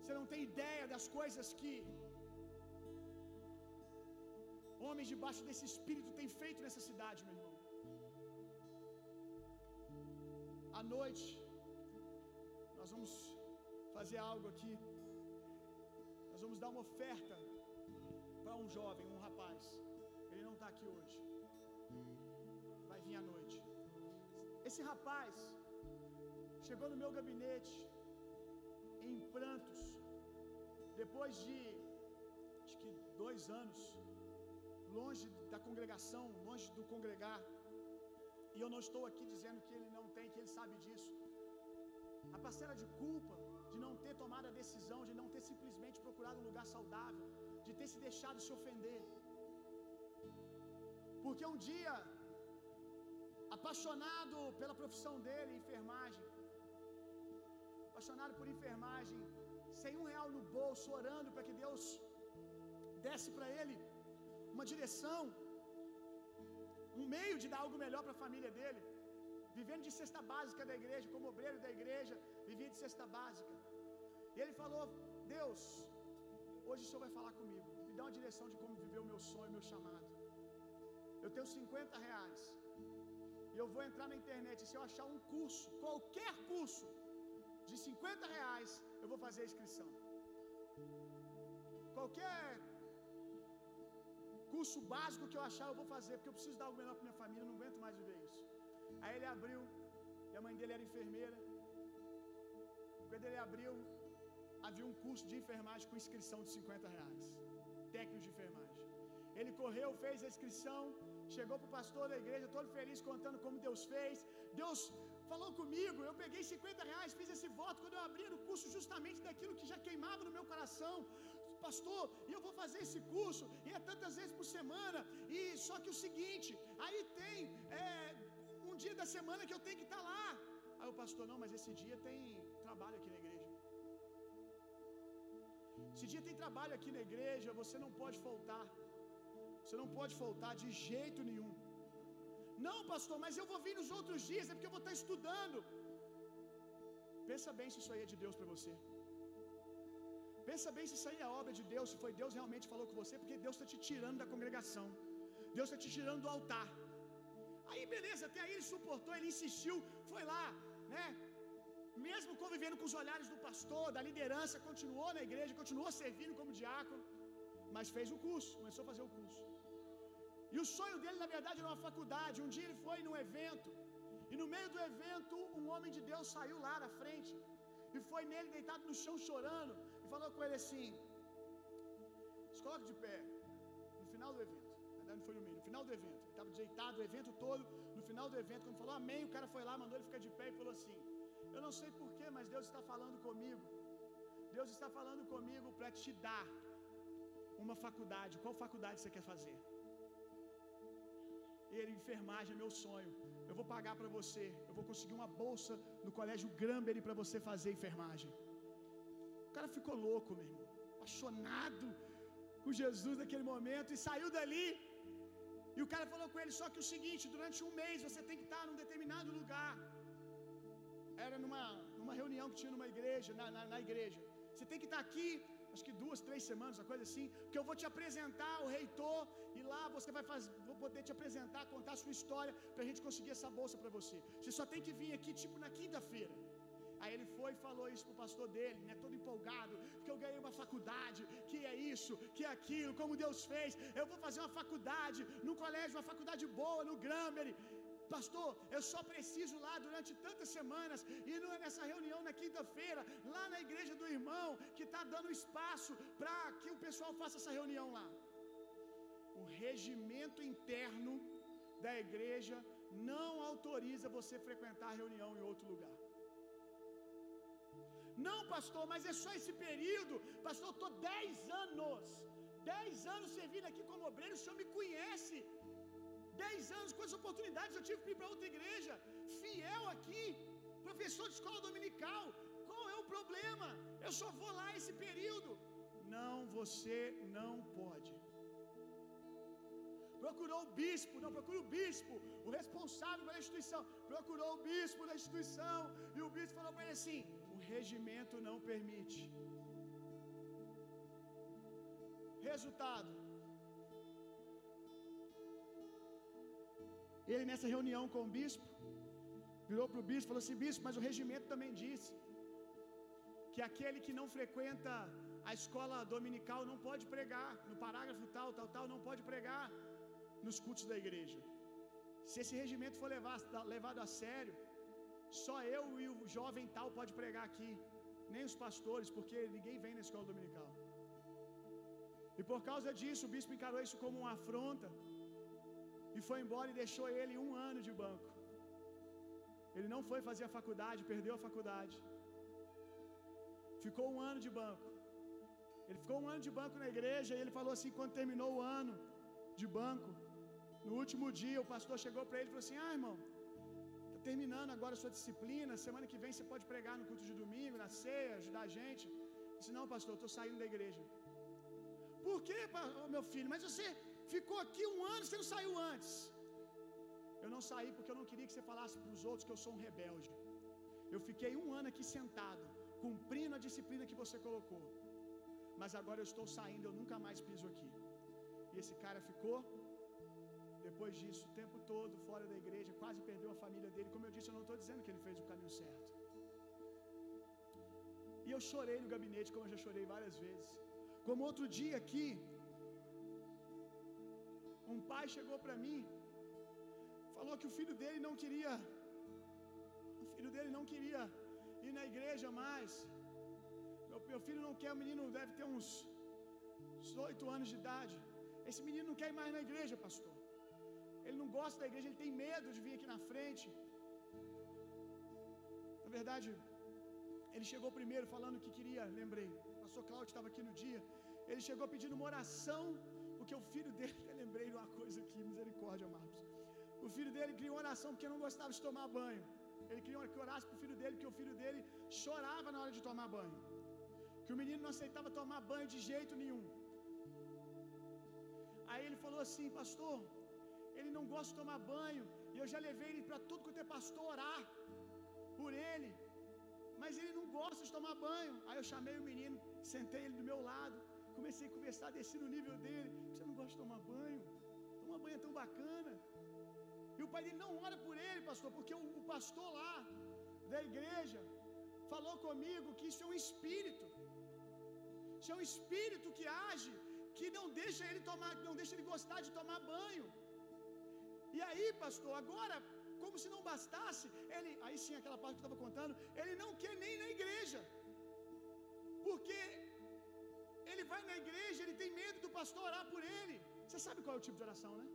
Você não tem ideia das coisas que homens debaixo desse espírito têm feito nessa cidade, meu irmão. À noite, nós vamos fazer algo aqui. Nós vamos dar uma oferta para um jovem, um está aqui hoje. Vai vir à noite. Esse rapaz chegou no meu gabinete em prantos, depois de acho que dois anos, longe da congregação, longe do congregar. E eu não estou aqui dizendo que ele não tem, que ele sabe disso. A parcela de culpa de não ter tomado a decisão, de não ter simplesmente procurado um lugar saudável, de ter se deixado se ofender. Porque um dia, apaixonado pela profissão dele, enfermagem, apaixonado por enfermagem, sem um real no bolso, orando para que Deus desse para ele uma direção, um meio de dar algo melhor para a família dele, vivendo de cesta básica da igreja, como obreiro da igreja, vivia de cesta básica. E ele falou: Deus, hoje o Senhor vai falar comigo, me dá uma direção de como viver o meu sonho, meu chamado. Eu tenho 50 reais. E eu vou entrar na internet. E se eu achar um curso, qualquer curso, de 50 reais, eu vou fazer a inscrição. Qualquer curso básico que eu achar, eu vou fazer, porque eu preciso dar algo melhor para minha família, eu não aguento mais viver isso. Aí ele abriu, e a mãe dele era enfermeira. Quando ele abriu, havia um curso de enfermagem com inscrição de 50 reais. Técnico de enfermagem. Ele correu, fez a inscrição, chegou para o pastor da igreja, todo feliz, contando como Deus fez. Deus falou comigo, eu peguei 50 reais, fiz esse voto quando eu abri o curso justamente daquilo que já queimava no meu coração. Pastor, e eu vou fazer esse curso, e é tantas vezes por semana, e só que o seguinte, aí tem é, um dia da semana que eu tenho que estar tá lá. Aí o pastor, não, mas esse dia tem trabalho aqui na igreja. Esse dia tem trabalho aqui na igreja, você não pode faltar. Você não pode faltar de jeito nenhum. Não, pastor, mas eu vou vir nos outros dias, é porque eu vou estar estudando. Pensa bem se isso aí é de Deus para você. Pensa bem se isso aí é obra de Deus, se foi Deus realmente falou com você, porque Deus está te tirando da congregação. Deus está te tirando do altar. Aí, beleza, até aí ele suportou, ele insistiu, foi lá, né? Mesmo convivendo com os olhares do pastor, da liderança, continuou na igreja, continuou servindo como diácono, mas fez o curso, começou a fazer o curso. E o sonho dele, na verdade, era uma faculdade. Um dia ele foi num evento, e no meio do evento, um homem de Deus saiu lá da frente, e foi nele deitado no chão chorando, e falou com ele assim: Se coloque de pé, no final do evento. Na verdade, não foi no meio, no final do evento. Ele estava deitado o evento todo, no final do evento, quando falou amém, o cara foi lá, mandou ele ficar de pé e falou assim: Eu não sei porquê, mas Deus está falando comigo. Deus está falando comigo para te dar uma faculdade. Qual faculdade você quer fazer? Ele, enfermagem é meu sonho. Eu vou pagar para você. Eu vou conseguir uma bolsa no colégio Granbury para você fazer enfermagem. O cara ficou louco, meu irmão. Apaixonado com Jesus naquele momento e saiu dali. E o cara falou com ele: só que o seguinte, durante um mês você tem que estar num determinado lugar. Era numa, numa reunião que tinha numa igreja, na, na, na igreja. Você tem que estar aqui acho que duas, três semanas, uma coisa assim, porque eu vou te apresentar o reitor e lá você vai fazer, vou poder te apresentar, contar a sua história para a gente conseguir essa bolsa para você. Você só tem que vir aqui tipo na quinta-feira. Aí ele foi e falou isso pro pastor dele, né, todo empolgado, porque eu ganhei uma faculdade, que é isso, que é aquilo, como Deus fez. Eu vou fazer uma faculdade no colégio, uma faculdade boa no Grammer. Pastor, eu só preciso lá durante tantas semanas e nessa reunião na quinta-feira, lá na igreja do irmão, que está dando espaço para que o pessoal faça essa reunião lá. O regimento interno da igreja não autoriza você frequentar a reunião em outro lugar. Não, pastor, mas é só esse período. Pastor, estou 10 anos, 10 anos servindo aqui como obreiro, o senhor me conhece. 10 anos, quantas oportunidades eu tive para ir para outra igreja, fiel aqui, professor de escola dominical. Qual é o problema? Eu só vou lá esse período. Não, você não pode. Procurou o bispo, não procura o bispo, o responsável pela instituição. Procurou o bispo da instituição e o bispo falou para ele assim: o regimento não permite. Resultado: Ele nessa reunião com o bispo, virou para o bispo e falou assim: Bispo, mas o regimento também disse que aquele que não frequenta a escola dominical não pode pregar, no parágrafo tal, tal, tal, não pode pregar nos cultos da igreja. Se esse regimento for levado, levado a sério, só eu e o jovem tal pode pregar aqui, nem os pastores, porque ninguém vem na escola dominical. E por causa disso, o bispo encarou isso como uma afronta e foi embora e deixou ele um ano de banco. Ele não foi fazer a faculdade, perdeu a faculdade. Ficou um ano de banco. Ele ficou um ano de banco na igreja e ele falou assim: quando terminou o ano de banco, no último dia o pastor chegou para ele e falou assim: Ah, irmão, está terminando agora a sua disciplina, semana que vem você pode pregar no culto de domingo, na ceia, ajudar a gente. Eu disse: Não, pastor, estou saindo da igreja. Por quê, meu filho? Mas você Ficou aqui um ano, você não saiu antes. Eu não saí porque eu não queria que você falasse para os outros que eu sou um rebelde. Eu fiquei um ano aqui sentado, cumprindo a disciplina que você colocou. Mas agora eu estou saindo, eu nunca mais piso aqui. E esse cara ficou, depois disso, o tempo todo fora da igreja, quase perdeu a família dele. Como eu disse, eu não estou dizendo que ele fez o caminho certo. E eu chorei no gabinete, como eu já chorei várias vezes. Como outro dia aqui, um pai chegou para mim, falou que o filho dele não queria, o filho dele não queria ir na igreja mais. Meu, meu filho não quer, o menino deve ter uns oito anos de idade. Esse menino não quer ir mais na igreja, pastor. Ele não gosta da igreja, ele tem medo de vir aqui na frente. Na verdade, ele chegou primeiro falando que queria, lembrei. O pastor Cláudio estava aqui no dia. Ele chegou pedindo uma oração porque o filho dele, eu lembrei de uma coisa aqui, misericórdia, Marcos. O filho dele criou uma oração porque não gostava de tomar banho. Ele criou que orasse para o filho dele, porque o filho dele chorava na hora de tomar banho. Que o menino não aceitava tomar banho de jeito nenhum. Aí ele falou assim, pastor, ele não gosta de tomar banho, e eu já levei ele para tudo quanto é pastor orar por ele, mas ele não gosta de tomar banho. Aí eu chamei o menino, sentei ele do meu lado, Comecei a conversar, desci no nível dele. Você não gosta de tomar banho? Tomar banho é tão bacana. E o pai dele não ora por ele, pastor, porque o, o pastor lá da igreja falou comigo que isso é um espírito. Isso é um espírito que age, que não deixa ele tomar, não deixa ele gostar de tomar banho. E aí, pastor, agora, como se não bastasse, ele, aí sim aquela parte que eu estava contando, ele não quer nem na igreja. Porque vai na igreja, ele tem medo do pastor orar por ele. Você sabe qual é o tipo de oração, né?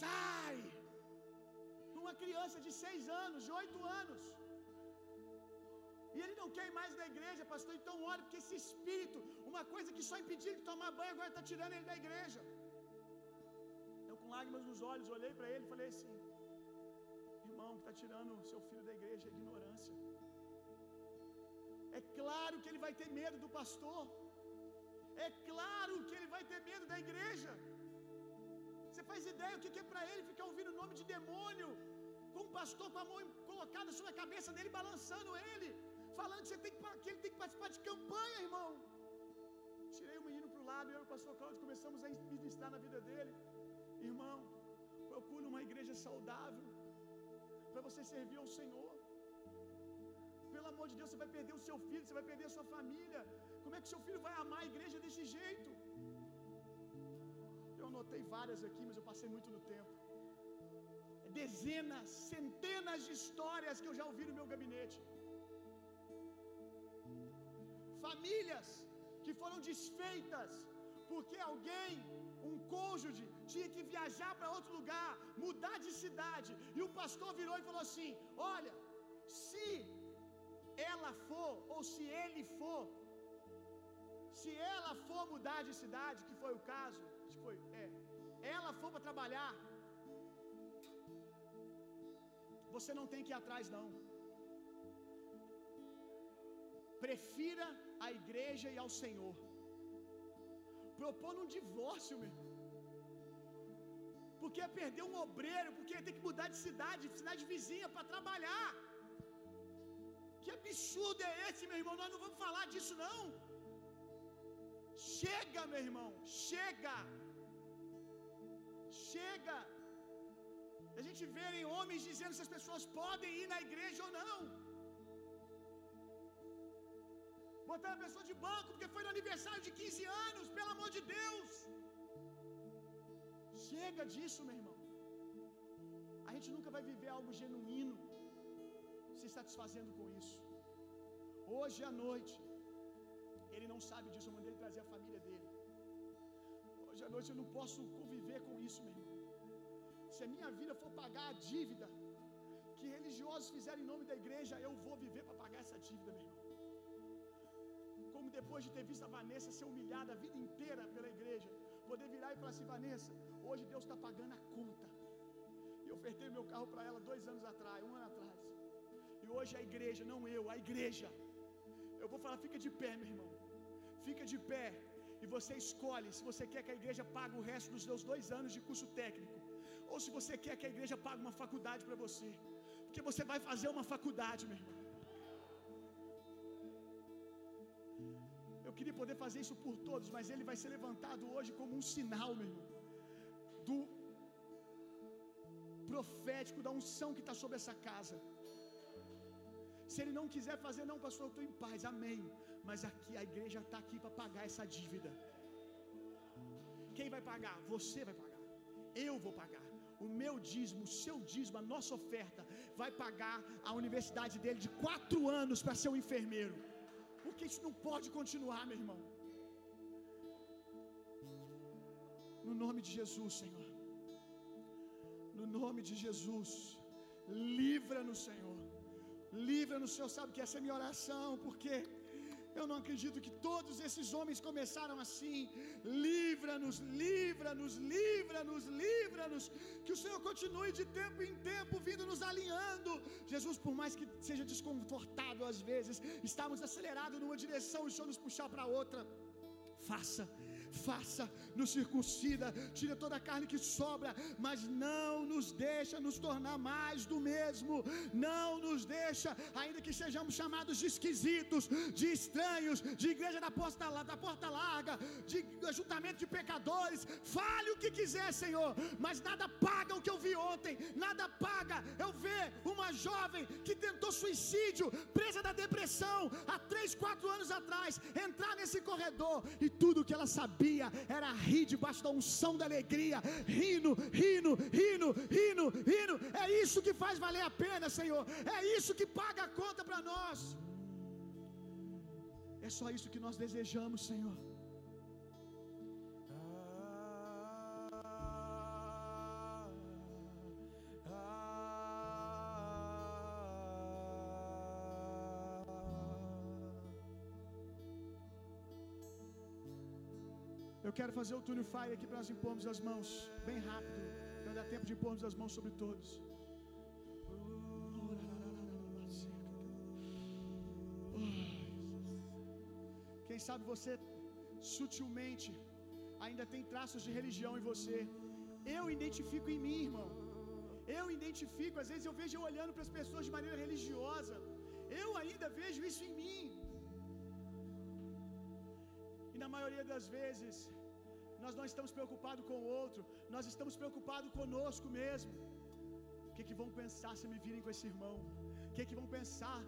Sai! Uma criança de seis anos, de oito anos. E ele não quer ir mais na igreja, pastor. Então ore, porque esse espírito, uma coisa que só impedia ele de tomar banho, agora está tirando ele da igreja. Eu, com lágrimas nos olhos, olhei para ele e falei assim: Irmão, que está tirando seu filho da igreja é ignorância. É claro que ele vai ter medo do pastor. É claro que ele vai ter medo da igreja. Você faz ideia o que é para ele ficar ouvindo o nome de demônio, com o pastor com a mão colocada sobre a cabeça dele, balançando ele, falando que, tem que, que ele tem que participar de campanha, irmão. Tirei o menino para o lado, eu e o pastor Cláudio começamos a ministrar na vida dele. Irmão, procure uma igreja saudável para você servir ao Senhor. Amor de Deus, você vai perder o seu filho, você vai perder a sua família. Como é que seu filho vai amar a igreja desse jeito? Eu anotei várias aqui, mas eu passei muito no tempo. Dezenas, centenas de histórias que eu já ouvi no meu gabinete. Famílias que foram desfeitas porque alguém, um cônjuge, tinha que viajar para outro lugar, mudar de cidade, e o pastor virou e falou assim: Olha, se ela for, ou se ele for, se ela for mudar de cidade, que foi o caso, que foi, é, ela for para trabalhar, você não tem que ir atrás, não. Prefira a igreja e ao Senhor. Propondo um divórcio, meu. Porque é perder um obreiro, porque tem que mudar de cidade, cidade vizinha para trabalhar. Que absurdo é esse, meu irmão? Nós não vamos falar disso, não. Chega, meu irmão, chega. Chega. A gente vê em homens dizendo se as pessoas podem ir na igreja ou não. Botar a pessoa de banco porque foi no aniversário de 15 anos, pelo amor de Deus. Chega disso, meu irmão. A gente nunca vai viver algo genuíno se satisfazendo com isso. Hoje à noite, ele não sabe disso, eu mandei ele trazer a família dele. Hoje à noite eu não posso conviver com isso, meu irmão. Se a minha vida for pagar a dívida que religiosos fizeram em nome da igreja, eu vou viver para pagar essa dívida, meu irmão. Como depois de ter visto a Vanessa ser humilhada a vida inteira pela igreja, poder virar e falar assim: Vanessa, hoje Deus está pagando a conta. E ofertei meu carro para ela dois anos atrás, um ano atrás. Hoje a igreja, não eu, a igreja. Eu vou falar, fica de pé, meu irmão. Fica de pé. E você escolhe se você quer que a igreja pague o resto dos seus dois anos de curso técnico. Ou se você quer que a igreja pague uma faculdade para você. Porque você vai fazer uma faculdade, meu irmão. Eu queria poder fazer isso por todos, mas ele vai ser levantado hoje como um sinal, meu irmão, do profético, da unção que está sobre essa casa. Se ele não quiser fazer, não, pastor, eu estou em paz, amém. Mas aqui a igreja está aqui para pagar essa dívida. Quem vai pagar? Você vai pagar. Eu vou pagar. O meu dízimo, o seu dízimo, a nossa oferta vai pagar a universidade dele de quatro anos para ser um enfermeiro. Porque isso não pode continuar, meu irmão. No nome de Jesus, Senhor. No nome de Jesus. Livra-nos, Senhor. Livra-nos, Senhor. Sabe que essa é minha oração, porque eu não acredito que todos esses homens começaram assim. Livra-nos, livra-nos, livra-nos, livra-nos. Que o Senhor continue de tempo em tempo vindo nos alinhando. Jesus, por mais que seja desconfortável às vezes, estamos acelerados numa direção e o Senhor nos puxar para outra. Faça faça, nos circuncida, tira toda a carne que sobra, mas não nos deixa nos tornar mais do mesmo, não nos deixa, ainda que sejamos chamados de esquisitos, de estranhos, de igreja da porta, da porta larga, de ajuntamento de pecadores, fale o que quiser, Senhor, mas nada paga o que eu vi ontem, nada paga. Eu ver uma jovem que tentou suicídio, presa da depressão, há três, quatro anos atrás, entrar nesse corredor e tudo que ela sabia era rir debaixo da unção da alegria, rindo, rindo, rindo, rindo, rindo. É isso que faz valer a pena, Senhor. É isso que paga a conta para nós. É só isso que nós desejamos, Senhor. Quero fazer o túnel fire aqui para nós impormos as mãos, bem rápido, para dar tempo de impormos as mãos sobre todos. Quem sabe você sutilmente ainda tem traços de religião em você. Eu identifico em mim, irmão. Eu identifico, às vezes eu vejo eu olhando para as pessoas de maneira religiosa. Eu ainda vejo isso em mim. E na maioria das vezes, nós não estamos preocupados com o outro, nós estamos preocupados conosco mesmo. O que, que vão pensar se me virem com esse irmão? O que, que vão pensar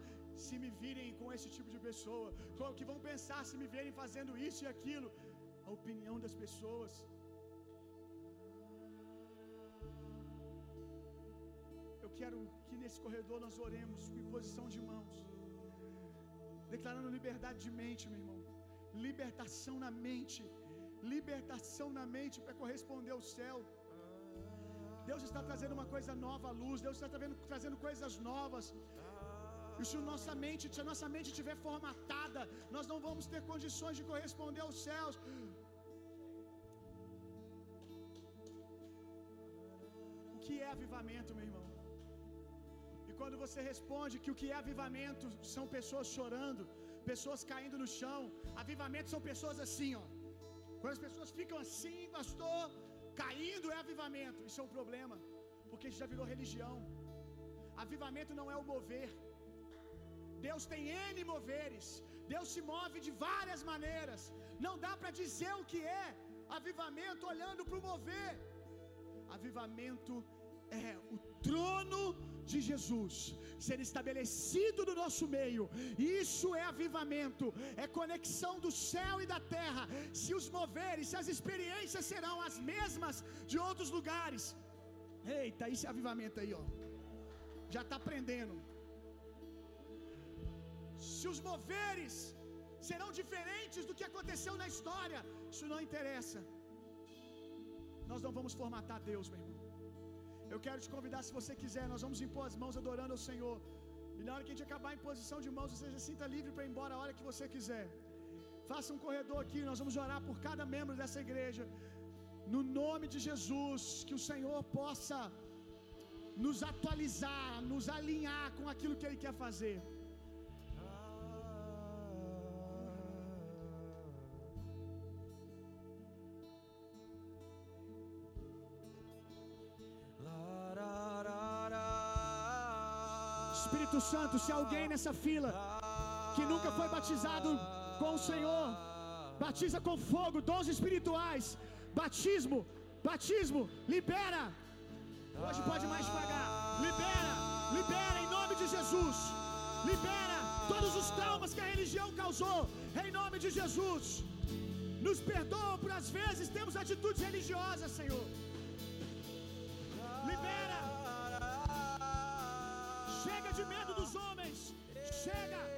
se me virem com esse tipo de pessoa, que vão pensar se me verem fazendo isso e aquilo. A opinião das pessoas. Eu quero que nesse corredor nós oremos com posição de mãos, declarando liberdade de mente, meu irmão, libertação na mente, libertação na mente para corresponder ao céu. Deus está trazendo uma coisa nova à luz, Deus está trazendo, trazendo coisas novas. E se nossa mente, se a nossa mente estiver formatada, nós não vamos ter condições de corresponder aos céus. O que é avivamento, meu irmão? E quando você responde que o que é avivamento são pessoas chorando, pessoas caindo no chão, avivamento são pessoas assim, ó. Quando as pessoas ficam assim, pastor, caindo é avivamento. Isso é um problema, porque já virou religião. Avivamento não é o mover. Deus tem N moveres. Deus se move de várias maneiras. Não dá para dizer o que é avivamento olhando para o mover. Avivamento é o trono de Jesus ser estabelecido no nosso meio. Isso é avivamento, é conexão do céu e da terra. Se os moveres, se as experiências serão as mesmas de outros lugares. Eita, isso é avivamento aí, ó. Já está aprendendo. Se os moveres serão diferentes do que aconteceu na história, isso não interessa. Nós não vamos formatar Deus, meu irmão. Eu quero te convidar, se você quiser, nós vamos impor as mãos adorando ao Senhor. E na hora que a gente acabar em posição de mãos, você se sinta livre para ir embora a hora que você quiser. Faça um corredor aqui, nós vamos orar por cada membro dessa igreja. No nome de Jesus, que o Senhor possa nos atualizar, nos alinhar com aquilo que Ele quer fazer. Espírito Santo, se alguém nessa fila que nunca foi batizado com o Senhor, batiza com fogo, dons espirituais, batismo, batismo, libera. Hoje pode mais devagar. Libera, libera em nome de Jesus. Libera todos os traumas que a religião causou, em nome de Jesus. Nos perdoa por às vezes temos atitudes religiosas, Senhor. chega.